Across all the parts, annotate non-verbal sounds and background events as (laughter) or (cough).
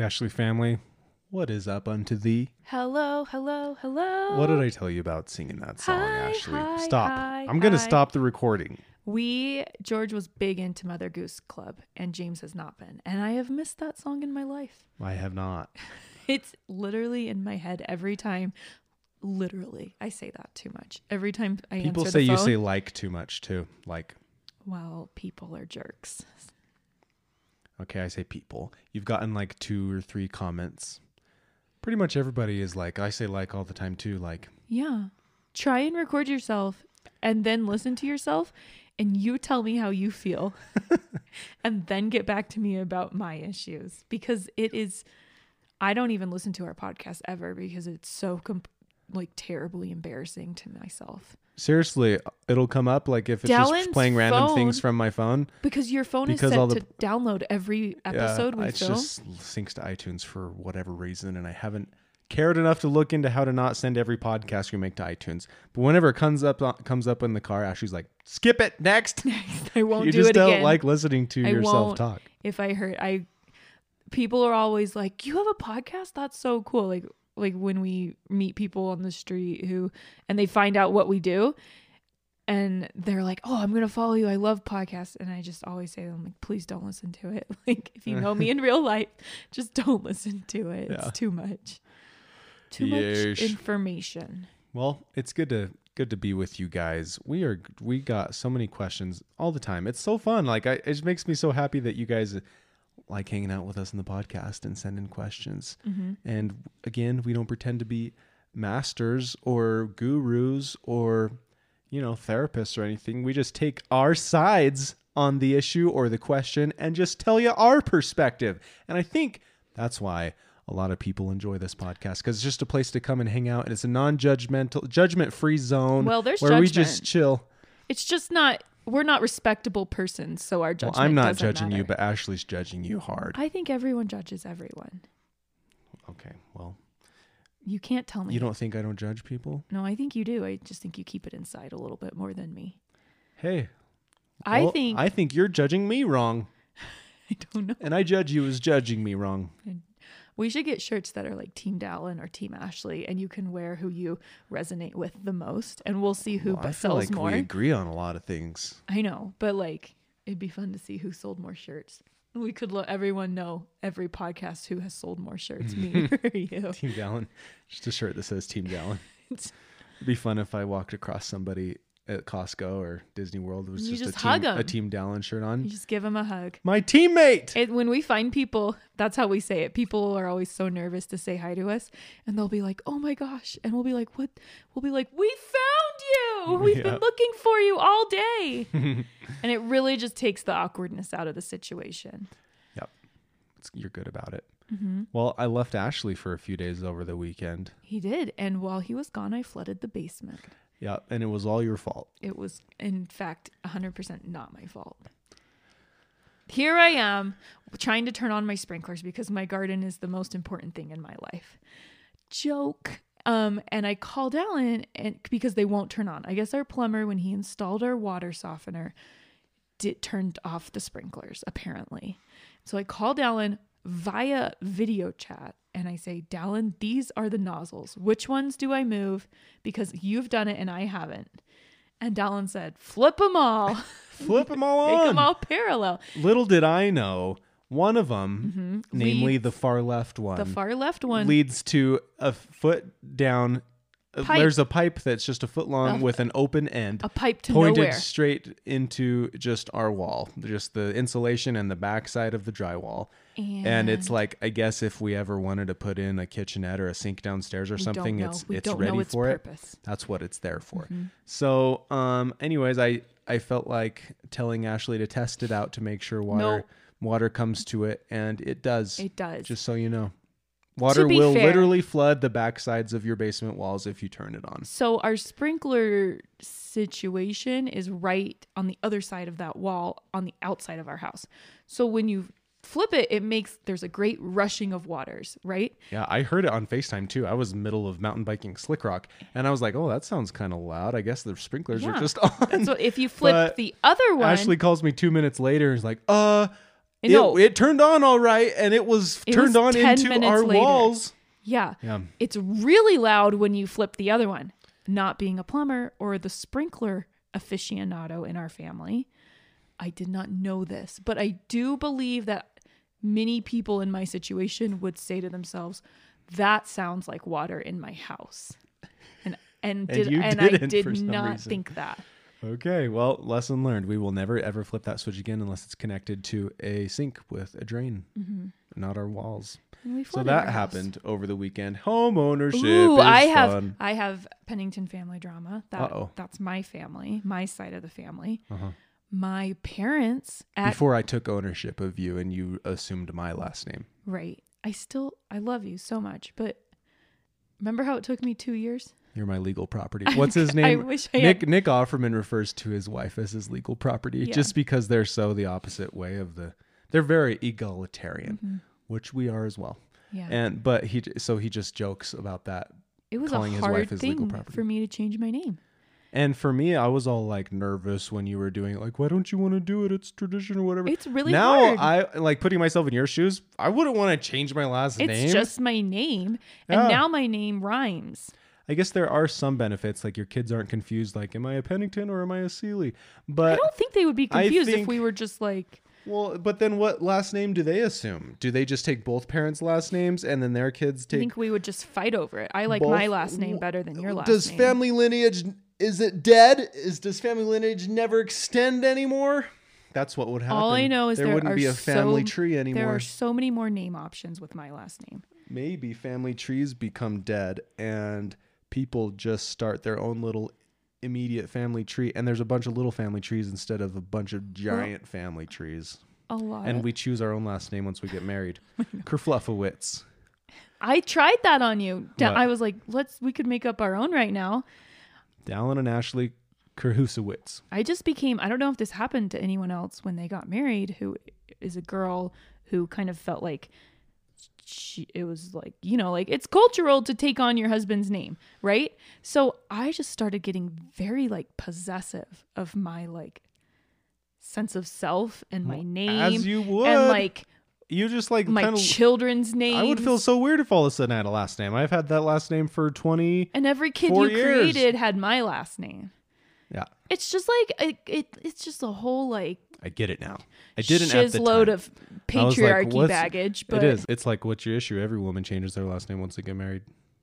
Ashley family, what is up unto thee? Hello, hello, hello. What did I tell you about singing that song, Hi, Ashley? hi, stop. hi, I'm going to stop the recording. We, George was big into Mother Goose Club, and James has not been. And I have missed that song in my life. I have not. (laughs) It's literally in my head every time. Literally, I say that too much. Every time I People say you phone, say like too much too. Like, well, people are jerks. Okay, I say people. You've gotten like two or three comments. Pretty much everybody is like, I say like all the time too. Like, Yeah. Try and record yourself and then listen to yourself and you tell me how you feel. (laughs) and then get back to me about my issues because it is I don't even listen to our podcast ever because it's so com- like terribly embarrassing to myself. Seriously, it'll come up like if it's just playing random phone- things from my phone. Because your phone Because is all set the- to download every episode yeah, we it film. just syncs to iTunes for whatever reason, and I haven't cared enough to look into how to not send every podcast we make to iTunes. But whenever it comes up uh, comes up in the car, Ashley's like, "Skip it, (laughs) next." I won't you do just it don't again. like listening to I yourself won't. talk. if I heard I people are always like, "You have a podcast? That's so cool." Like like when we meet people on the street who and they find out what we do and they're like, "Oh, I'm going to follow you. I love podcasts." And I just always say to them like, "Please don't listen to it. (laughs) Like if you know me in (laughs) real life, just don't listen to it. Yeah. It's too much. Too Yeesh. much information." Well, it's good to good to be with you guys. We are we got so many questions all the time. It's so fun. Like I, it just makes me so happy that you guys like hanging out with us in the podcast and sending questions. Mm-hmm. And again, we don't pretend to be masters or gurus or you know therapists or anything. We just take our sides on the issue or the question and just tell you our perspective. And I think that's why a lot of people enjoy this podcast because it's just a place to come and hang out and it's a non-judgmental judgment-free zone Well, there's where we just chill It's just not we're not respectable persons, so our judgment. well i'm not judging you but ashley's judging you hard I think everyone judges everyone. okay well You can't tell me. you don't think i don't judge people No, I think you do. I just think you keep it inside a little bit more than me. hey I well, think i think you're judging me wrong (laughs) I don't know. and i judge you as judging me wrong We should get shirts that are like Team Dallin or Team Ashley, and you can wear who you resonate with the most, and we'll see who Well, I sells like more. we agree on a lot of things. I know, but like it'd be fun to see who sold more shirts. We could let everyone know every podcast who has sold more shirts, me (laughs) or you. Team Dallin, just a shirt that says Team Dallin. (laughs) It'd be fun if I walked across somebody at Costco or Disney World with You just, just a team hug 'em. a Team Dallin shirt on. You just give them a hug. My teammate. It, when we find people, that's how we say it. People are always so nervous to say hi to us, and they'll be like, "Oh my gosh!" And we'll be like, "What?" We'll be like, "We found you! We've Yeah. been (laughs) looking for you all day." (laughs) and it really just takes the awkwardness out of the situation. Yep, it's, you're good about it. Mm-hmm. Well, I left Ashley for a few days over the weekend. He did, and while he was gone, I flooded the basement. Yeah, and it was all your fault. It was, in fact, 100% not my fault. Here I am trying to turn on my sprinklers because my garden is the most important thing in my life. Joke. Um, and I called Dallin and because they won't turn on. I guess our plumber, when he installed our water softener, did turned off the sprinklers, apparently. So I called Dallin via video chat I say, Dallin, these are the nozzles. Which ones do I move? Because you've done it and I haven't. And Dallin said, flip them all, (laughs) Flip them all (laughs) make on. them all parallel. Little did I know, one of them, Mhm. namely Leads- the far left one, The far left one, leads to a foot down. uh, Pipe. There's a pipe that's just a foot long A- with an open end a pipe to pointed nowhere. straight into just our wall, just the insulation and the backside of the drywall. And, And it's like, I guess if we ever wanted to put in a kitchenette or a sink downstairs or something, it's we it's ready its for it. That's what it's there for. Mhm. So, um, anyways, I I felt like telling Ashley to test it out to make sure water No. water comes to it, and it does. It does. just so you know, water will fair- literally flood the backsides of your basement walls if you turn it on. So our sprinkler situation is right on the other side of that wall on the outside of our house. So when you flip it, it makes there's a great rushing of waters, right? Yeah, I heard it on FaceTime too. I was middle of mountain biking Slick Rock, and I was like, "Oh, that sounds kind of loud." I guess the sprinklers are just (laughs) on. So if you flip But the other one Ashley calls me two minutes later and is like, "Uh, it, no, it turned on all right, and it was It turned was on 10 into our later. walls. yeah. Yeah. It's really loud when you flip the other one. Not being a plumber or the sprinkler aficionado in our family, I did not know this, but I do believe that many people in my situation would say to themselves, "That sounds like water in my house," and and And did you and I did not reason. think that. Okay, well, lesson learned. We will never ever flip that switch again unless it's connected to a sink with a drain, not our walls. So that house. happened over the weekend. Home ownership Ooh, I have fun. I have Pennington family drama. That Uh-oh. that's my family, my side of the family. Uh-huh. My parents at Before I took ownership of you and you assumed my last name. right. I still I love you so much, but remember how it took me 2 years? You're my legal property. (laughs) What's his I name? wish I Nick had, Nick Offerman refers to his wife as his legal property Yeah. just because they're so the opposite way of the they're very egalitarian, Mm-hmm. which we are as well. yeah. And but he so he just jokes about that. it was a calling his wife hard his legal thing property. for me to change my name. And for me, I was all like nervous when you were doing it. Like, why don't you want to do it? It's tradition or whatever. It's really now hard. I like putting myself in your shoes. I wouldn't want to change my last it's name. It's just my name Yeah. and now my name rhymes. I guess there are some benefits, like your kids aren't confused. Like, am I a Pennington or am I a Seely? But I don't think they would be confused if we were just like well, but then what last name do they assume? Do they just take both parents' last names and then their kids take? I think we would just fight over it. I like both? my last name better than your last name. Does name. family lineage is it dead? Is does family lineage never extend anymore? That's what would happen. All I know is there, there wouldn't are be a family so- tree anymore. There are so many more name options with my last name. maybe family trees become dead and people just start their own little immediate family tree and there's a bunch of little family trees instead of a bunch of giant family trees A lot. and we choose our own last name once we get married (laughs) kerfluffowitz I tried that on you. What? I was like, let's we could make up our own right now. Dallin and ashley kerhusowitz I just became I don't know if this happened to anyone else when they got married who is a girl who kind of felt like she it was like, you know, like it's cultural to take on your husband's name, right? So I just started getting very like possessive of my like sense of self and my name as you would and like you just like my kind of children's name. i would feel so weird if all of a sudden i had a last name i've had that last name for 20 and every kid you years. created had my last name. yeah It's just like it, it it's just a whole like i get it now i didn't at shiz the load of was like, patriarchy baggage, but it is it's like what's your issue every woman changes their last name once they get married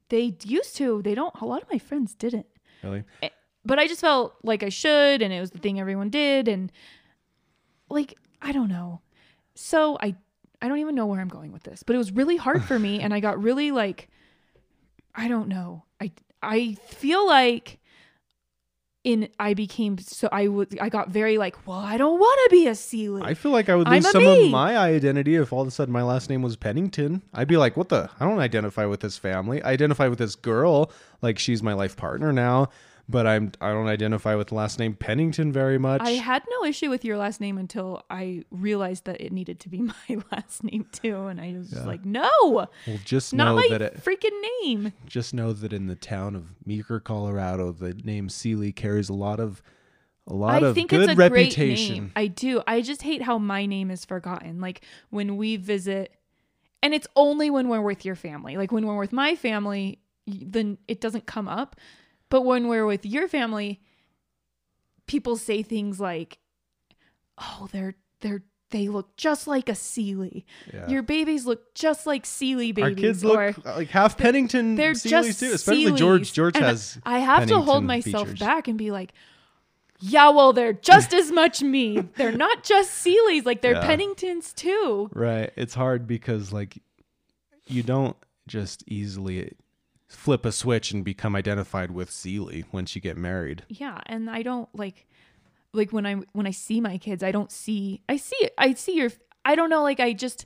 they used to. They don't. A lot of my friends didn't. really Eh, But I just felt like I should, and it was the thing everyone did, and like I don't know. So I I don't even know where I'm going with this, but it was really hard for me, and I got really like I don't know. I I feel like in I became so I would I got very like well I don't want to be a Sealy. I feel like I would lose some me. of my identity if all of a sudden my last name was Pennington. I'd be like, what the? I don't identify with this family. I identify with this girl, like she's my life partner now, but I'm I don't identify with the last name Pennington very much. I had no issue with your last name until I realized that it needed to be (laughs) my last name too, and I was just Yeah. like, no, well, just not my that it freaking name. just know that in the town of Meeker, Colorado, the name Seeley carries a lot of a lot I of think good it's a reputation. great name. I do. I just hate how my name is forgotten. Like when we visit, and it's only when we're with your family. Like when we're with my family, then it doesn't come up. But when we're with your family, people say things like, "Oh, they're they're they look just like a Sealy. Yeah. Your babies look just like Sealy babies." Our kids look like half Pennington they're Seeleys just too, especially George. George And has I have to hold myself features. back and be like, yeah, well, they're just as much me. They're not just Seeleys, like they're Yeah. Penningtons too. Right. It's hard because like you don't just easily flip a switch and become identified with Seeley once you get married. Yeah, and I don't like like when I when I see my kids, I don't see I see it. I see your I don't know like I just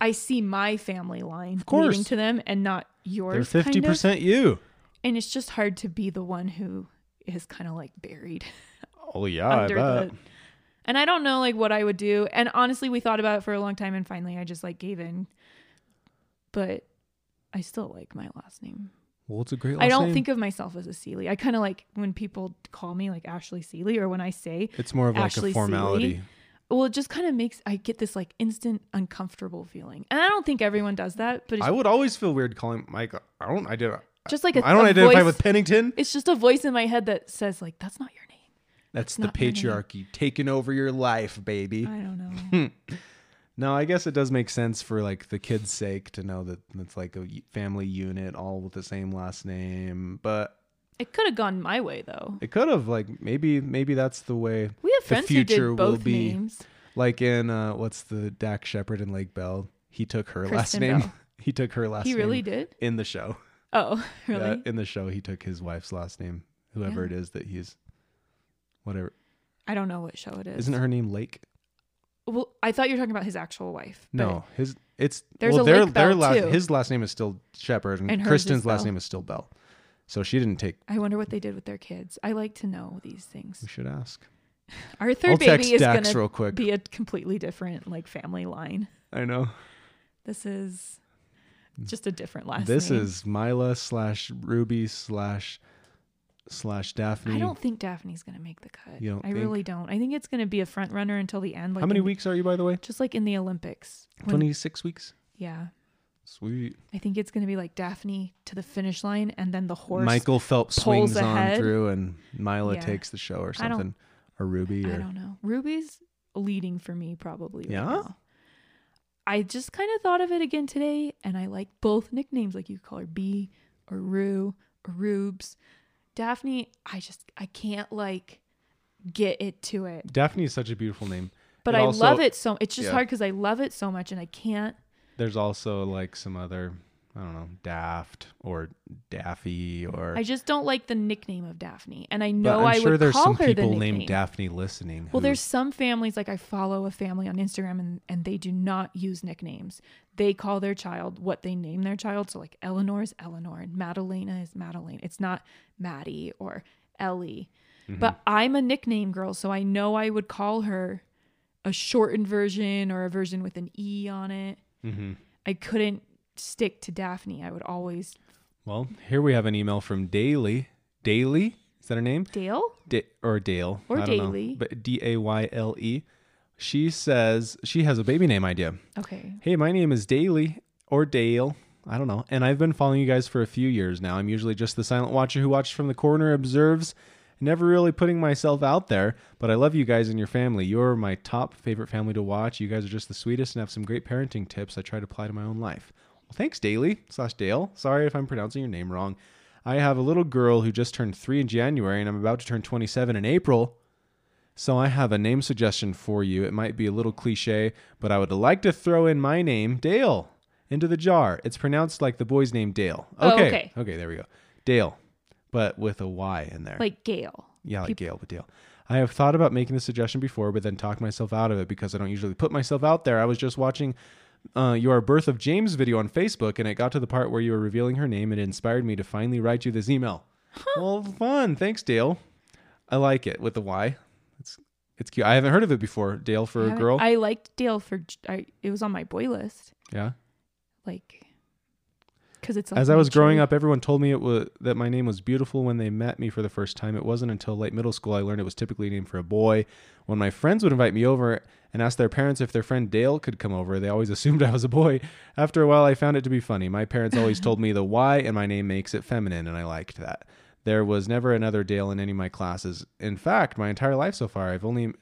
I see my family line course. leading to them and not They're yours. kind of. percent you. And it's just hard to be the one who is kind of like buried. (laughs) Oh yeah, I bet. the and I don't know like what I would do. And honestly, we thought about it for a long time and finally I just like gave in. But I still like my last name. Well, it's a great. Last I don't name. think of myself as a Seeley. I kind of like when people call me like Ashley Seeley or when I say it's more of like a formality. Seeley. well, it just kind of makes I get this like instant uncomfortable feeling, and I don't think everyone does that, but I would always feel weird calling Mike. I don't. I do. just like a, I don't a identify voice- with Pennington. It's just a voice in my head that says like that's not your name. That's the your name. patriarchy taking over your life, baby. I don't know. (laughs) (laughs) No, I guess it does make sense for like the kid's sake to know that it's like a family unit, all with the same last name. But it could have gone my way though. it could have like maybe maybe that's the way. We have the friends who future did will both be- names. Like in uh, what's the Dax Shepard and Lake Bell? He took her last name. Bell. (laughs) he took her last name. He name really did. in the show. Oh, (laughs) really? Yeah, in the show, he took his wife's last name, whoever Yeah. it is that he's, whatever. I don't know what show it is. Isn't her name Lake? Well, I thought you were talking about his actual wife. No, his it's There's well, a their their last too. his last name is still Shepard, and, And Kristen's last Bell. name is still Bell. So she didn't take. I wonder what they did with their kids. I like to know these things. We should ask. Our 3rd I'll baby is Dax gonna real quick. be a completely different like family line. I know This is just a different last this name. is Mila slash Ruby slash slash Daphne. I don't think Daphne's gonna make the cut. You don't I think? really don't. I think it's gonna be a front runner until the end. Like How many in- weeks are you, by the way? Just like in the Olympics. Twenty six weeks. Yeah. Sweet. I think it's gonna be like Daphne to the finish line, and then the horse. Michael Phelps swings on ahead. through, and Mila Yeah. takes the show or something, or Ruby, I don't know. Ruby's leading for me probably. Right Yeah? now. I just kind of thought of it again today, and I like both nicknames. Like you call her B or Rue or Rubes. Daphne, I just I can't like get it to it. Daphne is such a beautiful name. But It I also- love it so. It's just yeah. hard because I love it so much, and I can't. There's also like some other, I don't know, Daft or Daffy or. I just don't like the nickname of Daphne, and I know I'm I sure would there's call some her the people nickname. named Daphne listening. Well, who- there's some families like I follow a family on Instagram and, and they do not use nicknames. They call their child what they name their child. So like Eleanor is Eleanor and Madalena is Madeline. It's not Maddie or Ellie. Mm-hmm. But I'm a nickname girl, so I know I would call her a shortened version or a version with an E on it. Mhm. I couldn't stick to Daphne. I would always Well, here we have an email from Daly. Daly? Is that her name? Dale? Da- or Dale. Or I don't know. But D A Y L E. She says she has a baby name idea. Okay. Hey, my name is Daly or Dale. I don't know. And I've been following you guys for a few years now. I'm usually just the silent watcher who watches from the corner, observes, never really putting myself out there. But I love you guys and your family. You're my top favorite family to watch. You guys are just the sweetest and have some great parenting tips I try to apply to my own life. Well, thanks, Daly slash Dale. Sorry if I'm pronouncing your name wrong. I have a little girl who just turned three in January, and I'm about to turn 27 in April. So I have a name suggestion for you. It might be a little cliche, but I would like to throw in my name, Dale, into the jar. It's pronounced like the boy's name, Dale. Oh, Okay. okay. okay, there we go. Dale, but with a Y in there. Like Gail. yeah, like Gail, but Dale. I have thought about making the suggestion before, but then talked myself out of it because I don't usually put myself out there. I was just watching uh, your birth of James video on Facebook, and it got to the part where you were revealing her name, and it inspired me to finally write you this email. well, fun. Thanks, Dale. I like it with the Y. It's it's cute. I haven't heard of it before. Dale for a girl. I liked Dale for I it was on my boy list. yeah. like because it's As I was growing up, everyone told me it was that my name was beautiful when they met me for the first time. It wasn't until late middle school I learned it was typically named for a boy. When my friends would invite me over and ask their parents if their friend Dale could come over, they always (laughs) assumed I was a boy. After a while, I found it to be funny. My parents always told me the Y in my name makes it feminine, and I liked that. There was never another Dale in any of my classes. In fact, my entire life so far, I've only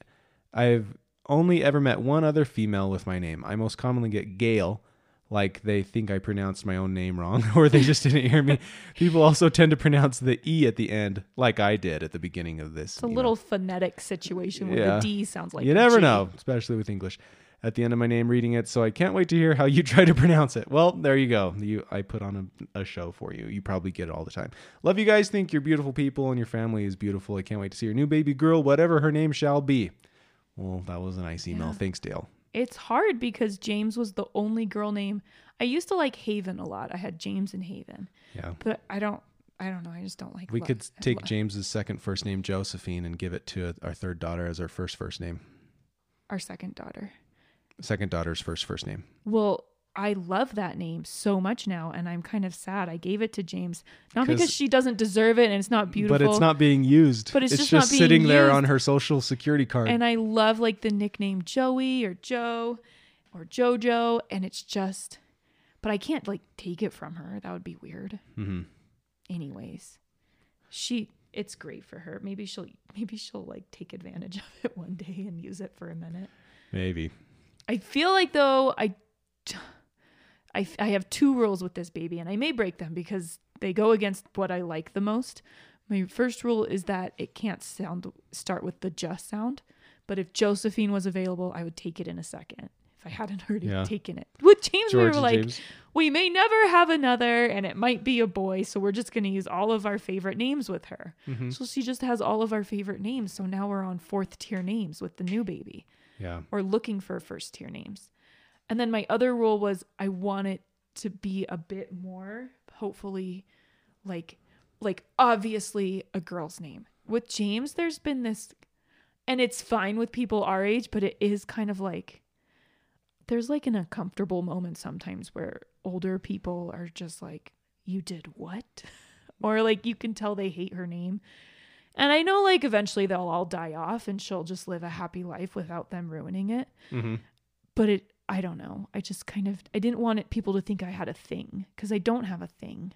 I've only ever met one other female with my name. I most commonly get Gail, like they think I pronounced my own name wrong, (laughs) or they just didn't hear me. People also tend to pronounce the E at the end, like I did at the beginning of this. it's a you know. little phonetic situation where Yeah. the D sounds like you never G. know, especially with English. At the end of my name, reading it, so I can't wait to hear how you (laughs) try to pronounce it. Well, there you go. You, I put on a, a show for you. You probably get it all the time. Love you guys. Think you're beautiful people, and your family is beautiful. I can't wait to see your new baby girl, whatever her name shall be. Well, that was a nice email. Yeah. Thanks, Dale. It's hard because James was the only girl name. I used to like Haven a lot. I had James and Haven, Yeah. but I don't. I don't know. I just don't like. We could take James's second first name, Josephine, and give it to our third daughter as our first first name. our second daughter. Second daughter's first first name. Well, I love that name so much now, and I'm kind of sad. I gave it to James not because she doesn't deserve it and it's not beautiful, But it's not being used. But it's just not being sitting there on her social security card. And I love like the nickname Joey or Joe or Jojo, and it's just, but I can't like take it from her. That would be weird. hmm Anyways, she it's great for her. Maybe she'll maybe she'll like take advantage (laughs) of it one day and use it for a minute. Maybe. I feel like though I, I, I have two rules with this baby, and I may break them because they go against what I like the most. My first rule is that it can't sound start with the just sound, but if Josephine was available, I would take it in a second. If I hadn't already Yeah. taken it with James, we were like, James. we may never have another, and it might be a boy, so we're just gonna use all of our favorite names with her. Mhm. So she just has all of our favorite names. So now we're on fourth tier names with the new baby Yeah. or looking for first tier names. And then my other rule was I want it to be a bit more, hopefully, like, like obviously a girl's name. With James, there's been this, and it's fine with people our age, but it is kind of like there's like an uncomfortable moment sometimes where older people are just like, "You did what?" (laughs) or like you can tell they hate her name. And I know like eventually they'll all die off and she'll just live a happy life without them ruining it. hmm But it I don't know. I just kind of I didn't want it, people to think I had a thing cuz I don't have a thing.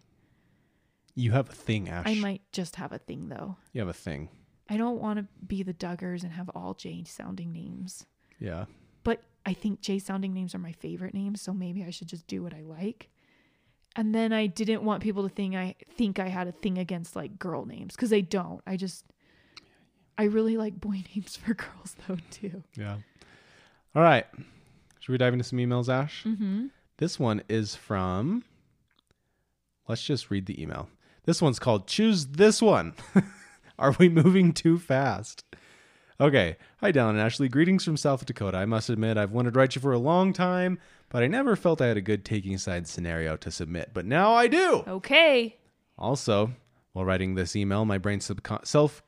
You have a thing, Ash. I might just have a thing though. You have a thing. I don't want to be the Duggars and have all J sounding names. Yeah. But I think J sounding names are my favorite names, so maybe I should just do what I like. And then I didn't want people to think I think I had a thing against like girl names cuz I don't. I just I really like boy (laughs) names for girls though too. Yeah. All right. Should we dive into some emails, Ash? Mhm. This one is from. Let's just read the email. This one's called Choose This One. (laughs) Are we moving too fast? Okay. Hi, Dallin and Ashley. Greetings from South Dakota. I must admit, I've wanted to write you for a long time, but I never felt I had a good taking side scenario to submit. But now I do. Okay. Also, while writing this email, my brain subcon- self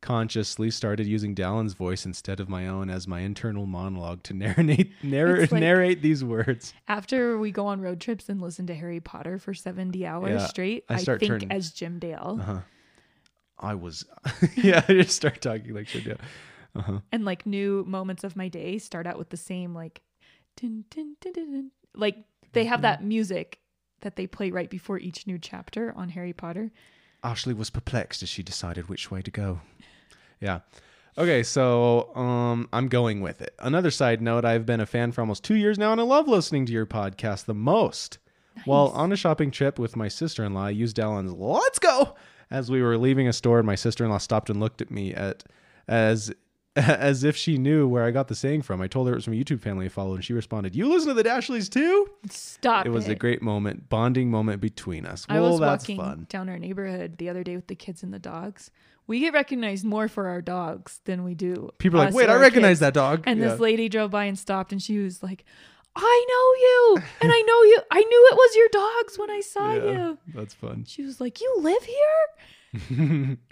consciously started using Dallin's voice instead of my own as my internal monologue to (laughs) narrate narr- like- narrate these words. After we go on road trips and listen to Harry Potter for 70 hours Yeah, straight, I I, start think turning- as Jim Dale. Uh-huh. I was, (laughs) yeah, I just start talking like shit. Yeah. Uh-huh. And like new moments of my day start out with the same like dun, dun, dun, dun, dun. like they have that music that they play right before each new chapter on Harry Potter. Ashley was perplexed as she decided which way to go. Yeah. Okay, so um, I'm going with it. Another side note: I've been a fan for almost two years now, and I love listening to your podcast the most. While on a shopping trip with my sister-in-law, I used Dallin's "Let's go" as we were leaving a store, and my sister-in-law stopped and looked at me at as (laughs) as if she knew where I got the saying from. I told her it was from a YouTube family I followed, and she responded, "You listen to the Dashleys too?" Stop. It was a great moment, bonding moment between us. I Well, was that's walking fun. down our neighborhood the other day with the kids and the dogs. We get recognized more for our dogs than we do. People are like, "Wait, I recognize kids." that dog." And Yeah. this lady drove by and stopped, and she was like, "I know you, and I know you. I knew it was your dogs when I saw (laughs) Yeah, you." That's fun. She was like, "You live here?" (laughs)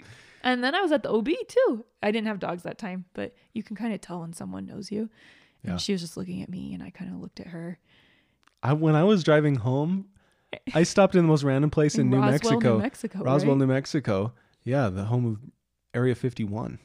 And then I was at the OB too. I didn't have dogs that time, but you can kind of tell when someone knows you. And Yeah. she was just looking at me, and I kind of looked at her. I, when I was driving home, I stopped in the most random place in, New Roswell, Mexico. New Mexico, Roswell, right? New Mexico. Yeah, the home of Area 51.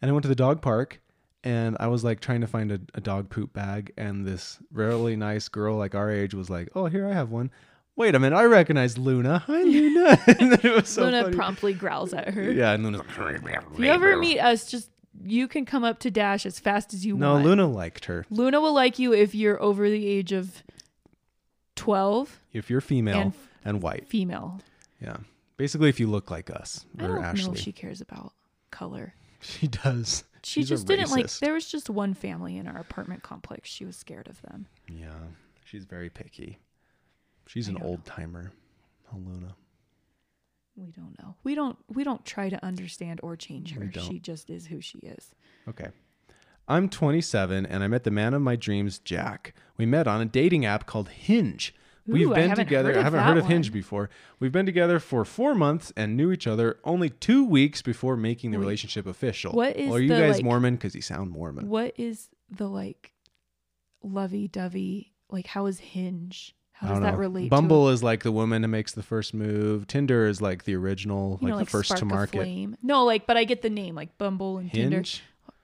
And I went to the dog park and I was like trying to find a, a dog poop bag. And this really nice girl, like our age, was like, Oh, here, I have one. Wait a minute, I recognize Luna. Hi, (laughs) Luna. (laughs) and then it was so Luna funny. promptly growls at her. Yeah, and Luna's like, If you ever meet us, just you can come up to Dash as fast as you No, want. No, Luna liked her. Luna will like you if you're over the age of 12 If you're female and, and white. female. Yeah. Basically, if you look like us I don't know Ashley. if she cares about color. She does. She She's just didn't like. There was just one family in our apartment complex. She was scared of them. Yeah, she's very picky. She's an old timer. Luna. We don't know. We don't. We don't try to understand or change her. She just is who she is. Okay. I'm 27 and I met the man of my dreams, Jack. We met on a dating app called Hinge. We've Ooh, been together. I haven't heard of Hinge before. We've been together for four months and knew each other only two weeks before making the Wait, relationship official. what is Well, are you the, guys like- Mormon? Because you sound Mormon. What is the like lovey dovey like how is Hinge? How I does don't that know. relate? Bumble is like the woman who makes the first move. Tinder is like the original, you like, know, the first to market. flame? No, like, but I get the name, like Bumble and Tinder.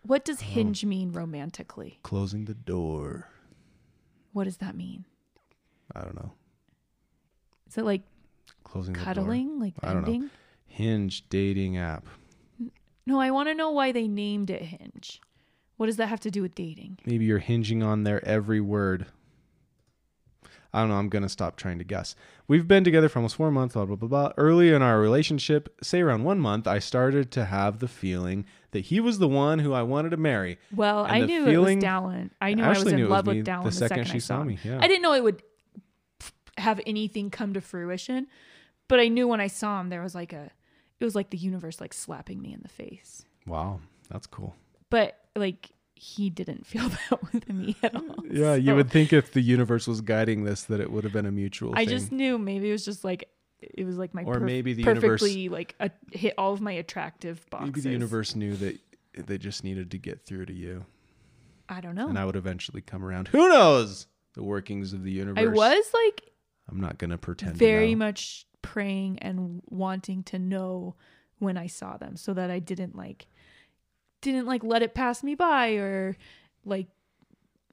What does Oh. Hinge mean romantically? closing the door. What does that mean? I don't know. Is it like Closing the door. cuddling, like I don't know. Hinge dating app. No, I want to know why they named it Hinge. What does that have to do with dating? Maybe you're hinging on their every word. I don't know. I'm gonna stop trying to guess. We've been together for almost four months. Blah blah blah blah. Early in our relationship, say around one month, I started to have the feeling that he was the one who I wanted to marry. Well, And I knew feeling- it was Dallin. I knew I was Ashley in was love me with Dallin the the, second second, she I saw him. me, yeah. I didn't know it would have anything come to fruition, but I knew when I saw him there was like a it was like the universe like slapping me in the face. Wow, that's cool. But like he didn't feel (laughs) that with me at all. (laughs) Yeah, you would think if the universe was guiding this, that it would have been a mutual. I thing. just knew maybe it was just like it was like my Or perf- maybe the universe- perfectly like a, hit all of my attractive boxes. maybe the universe knew that they just needed to get through to you, I don't know. and I would eventually come around. Who knows the workings of the universe? I was like I'm not gonna pretend. very much praying and wanting to know when I saw them so that I didn't like didn't like let it pass me by or like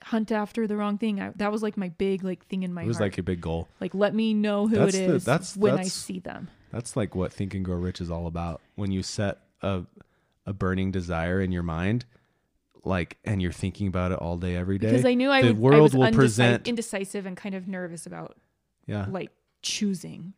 hunt after the wrong thing. I, that was like my big like thing in my It was heart. like a big goal. Like, let me know who That's it the- is that's- when I see them. That's like what Think and Grow Rich is all about. When you set a a burning desire in your mind, like, and you're thinking about it all day, every day. Because I knew I the would. I world was will undeci- present. indecisive and kind of nervous about yeah, like choosing.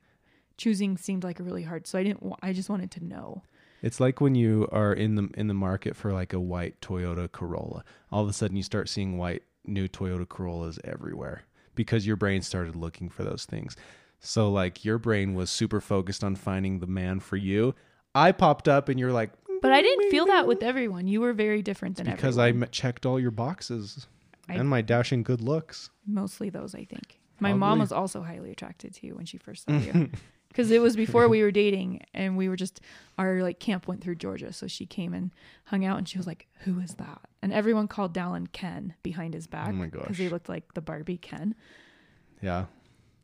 Choosing seemed like a really hard. So I didn't. I just wanted to know. It's like when you are in the in the market for like a white Toyota Corolla. All of a sudden you start seeing white new Toyota Corollas everywhere because your brain started looking for those things. So like your brain was super focused on finding the man for you. I popped up and you're like But I didn't feel that mm-hmm. with everyone. You were very different than everyone. because everyone. I checked all your boxes I- and my dashing good looks. mostly those i think my mom was also highly attracted to you when she first saw you (laughs) because it was before we (laughs) were dating and we were just our like camp went through georgia so she came and hung out and she was like who is that and everyone called dallin ken behind his back Oh my because he looked like the barbie ken Yeah.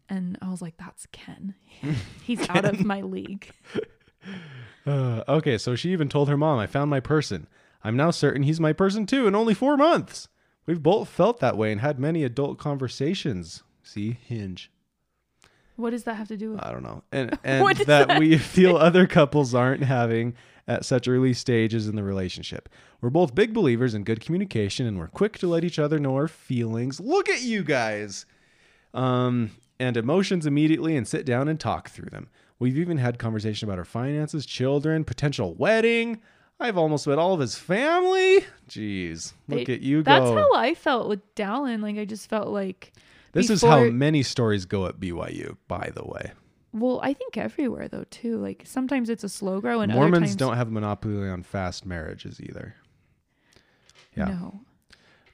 and i was like that's ken (laughs) he's out of my league (laughs) Uh, okay, so she even told her mom, I found my person. I'm now certain he's my person too in only four months. We've both felt that way and had many adult conversations. See, hinge. What does that have to do with I don't know. And, (laughs) and that, that we (laughs) feel other couples aren't having at such early stages in the relationship. We're both big believers in good communication and we're quick to let each other know our feelings. Look at you guys. Um, and emotions immediately and sit down and talk through them. We've even had conversation about our finances, children, potential wedding. I've almost met all of his family. Jeez, look They- at you guys. that's how i felt with dallin like i just felt like this is how many stories go at BYU, by the way. well i think everywhere though too like sometimes it's a slow grow and other Mormons times, don't have a monopoly on fast marriages either. Yeah. no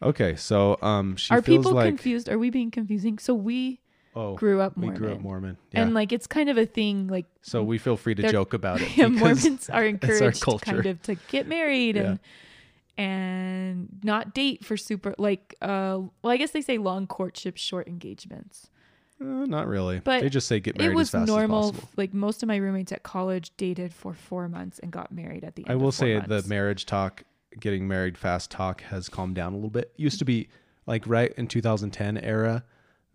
Okay, so um, she are people like confused? Are we being confusing? So we oh, grew up we Mormon, grew up Mormon, yeah. and like it's kind of a thing. Like so we feel free to joke about it. (laughs) yeah, Mormons are (laughs) encouraged kind of to get married Yeah. and and not date for super like uh well I guess they say long courtships, short engagements. Uh, not really. But they just say get married it was as fast normal. as possible. Like most of my roommates at college dated for four months and got married at the end. I will say months. the marriage talk, getting married fast talk has calmed down a little bit. Used to be like right in 2010 era,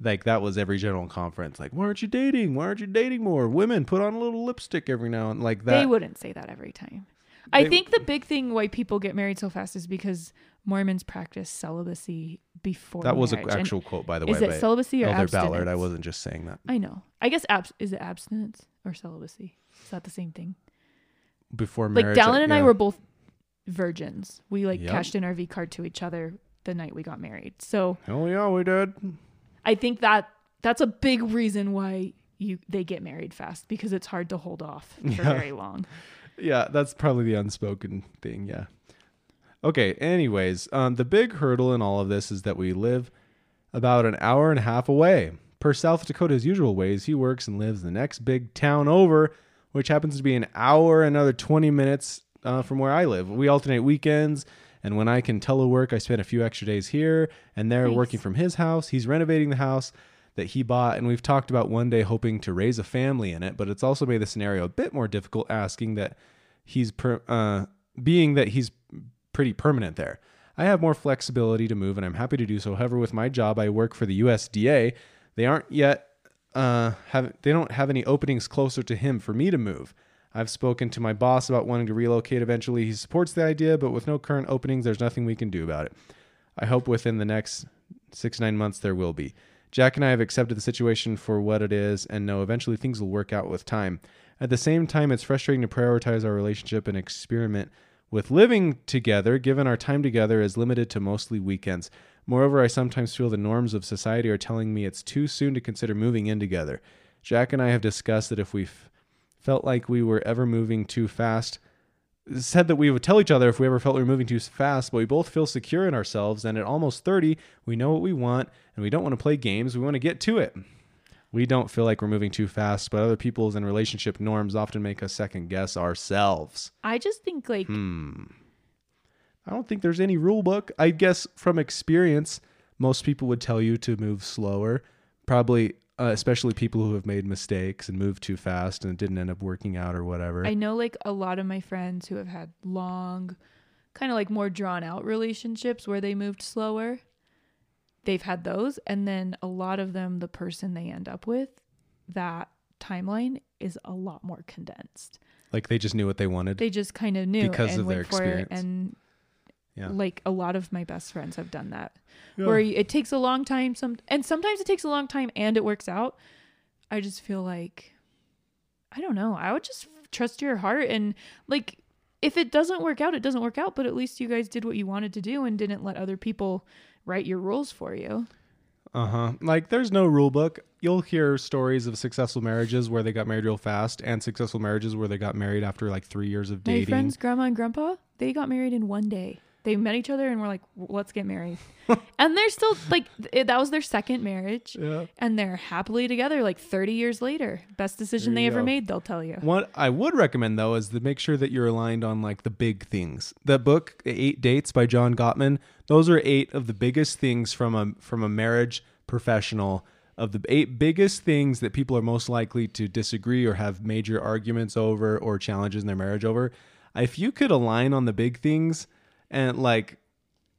like that was every general conference. Like, why aren't you dating? Why aren't you dating more? Women put on a little lipstick every now and like that. they wouldn't say that every time. I They- think the big thing why people get married so fast is because Mormons practice celibacy before. that was an marriage. And actual quote, by the way. Is it celibacy or Elder abstinence? Ballard. I wasn't just saying that. I know. I guess abs- is it abstinence or celibacy? Is that the same thing? Before marriage, Like Dallin and I were both virgins. We like Yep. cashed in our V card to each other the night we got married. So hell yeah, we did. I think that that's a big reason why you they get married fast because it's hard to hold off for (laughs) Yeah. very long. Yeah, that's probably the unspoken thing. Yeah. Okay. Anyways, um, the big hurdle in all of this is that we live about an hour and a half away. Per South Dakota's usual ways, he works and lives the next big town over, which happens to be an hour, and another 20 minutes uh, from where I live. We alternate weekends, And when I can telework, I spend a few extra days here and there Nice. working from his house. He's renovating the house that he bought, and we've talked about one day hoping to raise a family in it. But it's also made the scenario a bit more difficult, asking that he's per, uh, being that he's pretty permanent there. I have more flexibility to move, and I'm happy to do so. However, with my job, I work for the USDA. They aren't yet uh, have they don't have any openings closer to him for me to move. I've spoken to my boss about wanting to relocate eventually. He supports the idea, but with no current openings, there's nothing we can do about it. I hope within the next six nine months there will be. Jack and I have accepted the situation for what it is, and know eventually things will work out with time. At the same time, it's frustrating to prioritize our relationship and experiment with living together, given our time together is limited to mostly weekends. Moreover, I sometimes feel the norms of society are telling me it's too soon to consider moving in together. Jack and I have discussed that if we f- felt like we were ever moving too fast, said that we would tell each other if we ever felt we were moving too fast, but we both feel secure in ourselves. And at almost 30, we know what we want and we don't want to play games. We want to get to it. We don't feel like we're moving too fast, but other people's and relationship norms often make us second guess ourselves. I just think like Hmm. I don't think there's any rule book. I guess from experience, most people would tell you to move slower. Probably, uh, especially people who have made mistakes and moved too fast and it didn't end up working out or whatever. I know like a lot of my friends who have had long, kind of like more drawn out relationships where they moved slower. They've had those. And then a lot of them, the person they end up with, that timeline is a lot more condensed. like they just knew what they wanted. They just kind of knew Because of their went for it. experience. And yeah. like a lot of my best friends have done that. Yeah. Where it takes a long time some and sometimes it takes a long time and it works out. I just feel like I don't know. I would just trust your heart and like if it doesn't work out, it doesn't work out, but at least you guys did what you wanted to do and didn't let other people write your rules for you. Uh huh. Like there's no rule book. You'll hear stories of successful marriages where they got married real fast and successful marriages where they got married after like three years of dating. My friends, grandma and grandpa, they got married in one day. They met each other and were like, "Let's get married," (laughs) and they're still like it, that was their second marriage, Yeah. and they're happily together like 30 years later. Best decision they you ever made, they'll tell you. What I would recommend though is to make sure that you're aligned on like the big things. The book Eight Dates by John Gottman, those are eight of the biggest things from a from a marriage professional of the eight biggest things that people are most likely to disagree or have major arguments over or challenges in their marriage over. If you could align on the big things and like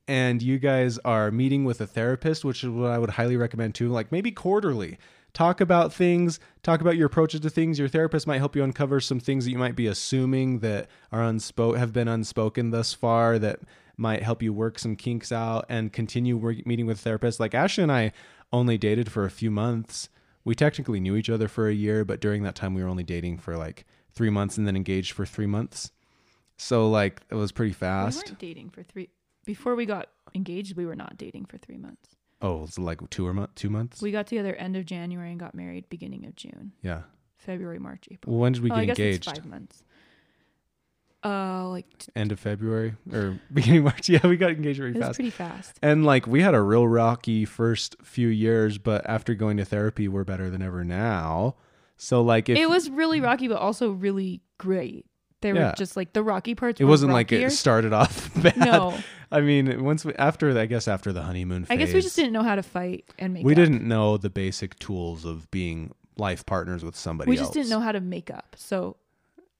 and you guys are meeting with a therapist, which is what I would highly recommend too, like maybe quarterly. Talk about things, talk about your approaches to things. Your therapist might help you uncover some things that you might be assuming that are unspoken, have been unspoken thus far that might help you work some kinks out and continue work, meeting with therapists. Like Ashley and I only dated for a few months. We technically knew each other for a year, but during that time we were only dating for like three months and then engaged for three months. So like it was pretty We fast. weren't dating for three. Before we got engaged, we were not dating for three months. Oh, it's like two or mo- two months. We got together end of January and got married beginning of June, yeah. February, March, April. Well, when did we oh, get engaged? five months. Uh, like t- End of February or (laughs) beginning of March? Yeah, we got engaged very it was fast. pretty fast. and like we had a real rocky first few years, but after going to therapy, we're better than ever now. So like if it was really rocky, but also really great. They were Yeah. just like the rocky parts. it wasn't like it started off (laughs) bad. No, I mean, once we, after I guess after the honeymoon phase, I guess we just didn't know how to fight and make. we up. didn't know the basic tools of being life partners with somebody We else. just didn't know how to make up. So,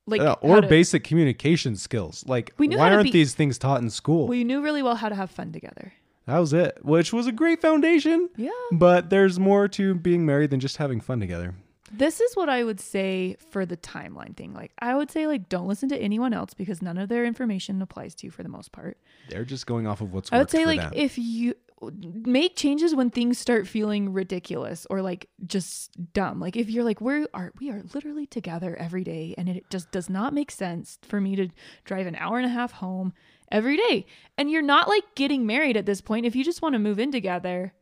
like, how or to- basic communication skills. Like, We knew why aren't be- these things taught in school? we knew really well how to have fun together. that was it, which was a great foundation. Yeah. But there's more to being married than just having fun together. This is what I would say for the timeline thing. Like, I would say, like, don't listen to anyone else because none of their information applies to you for the most part. They're just going off of what's. I would say, like, them. if you make changes when things start feeling ridiculous or like just dumb. Like, if you're like, we are, we are literally together every day and it just does not make sense for me to drive an hour and a half home every day. And you're not like getting married at this point. If you just want to move in together,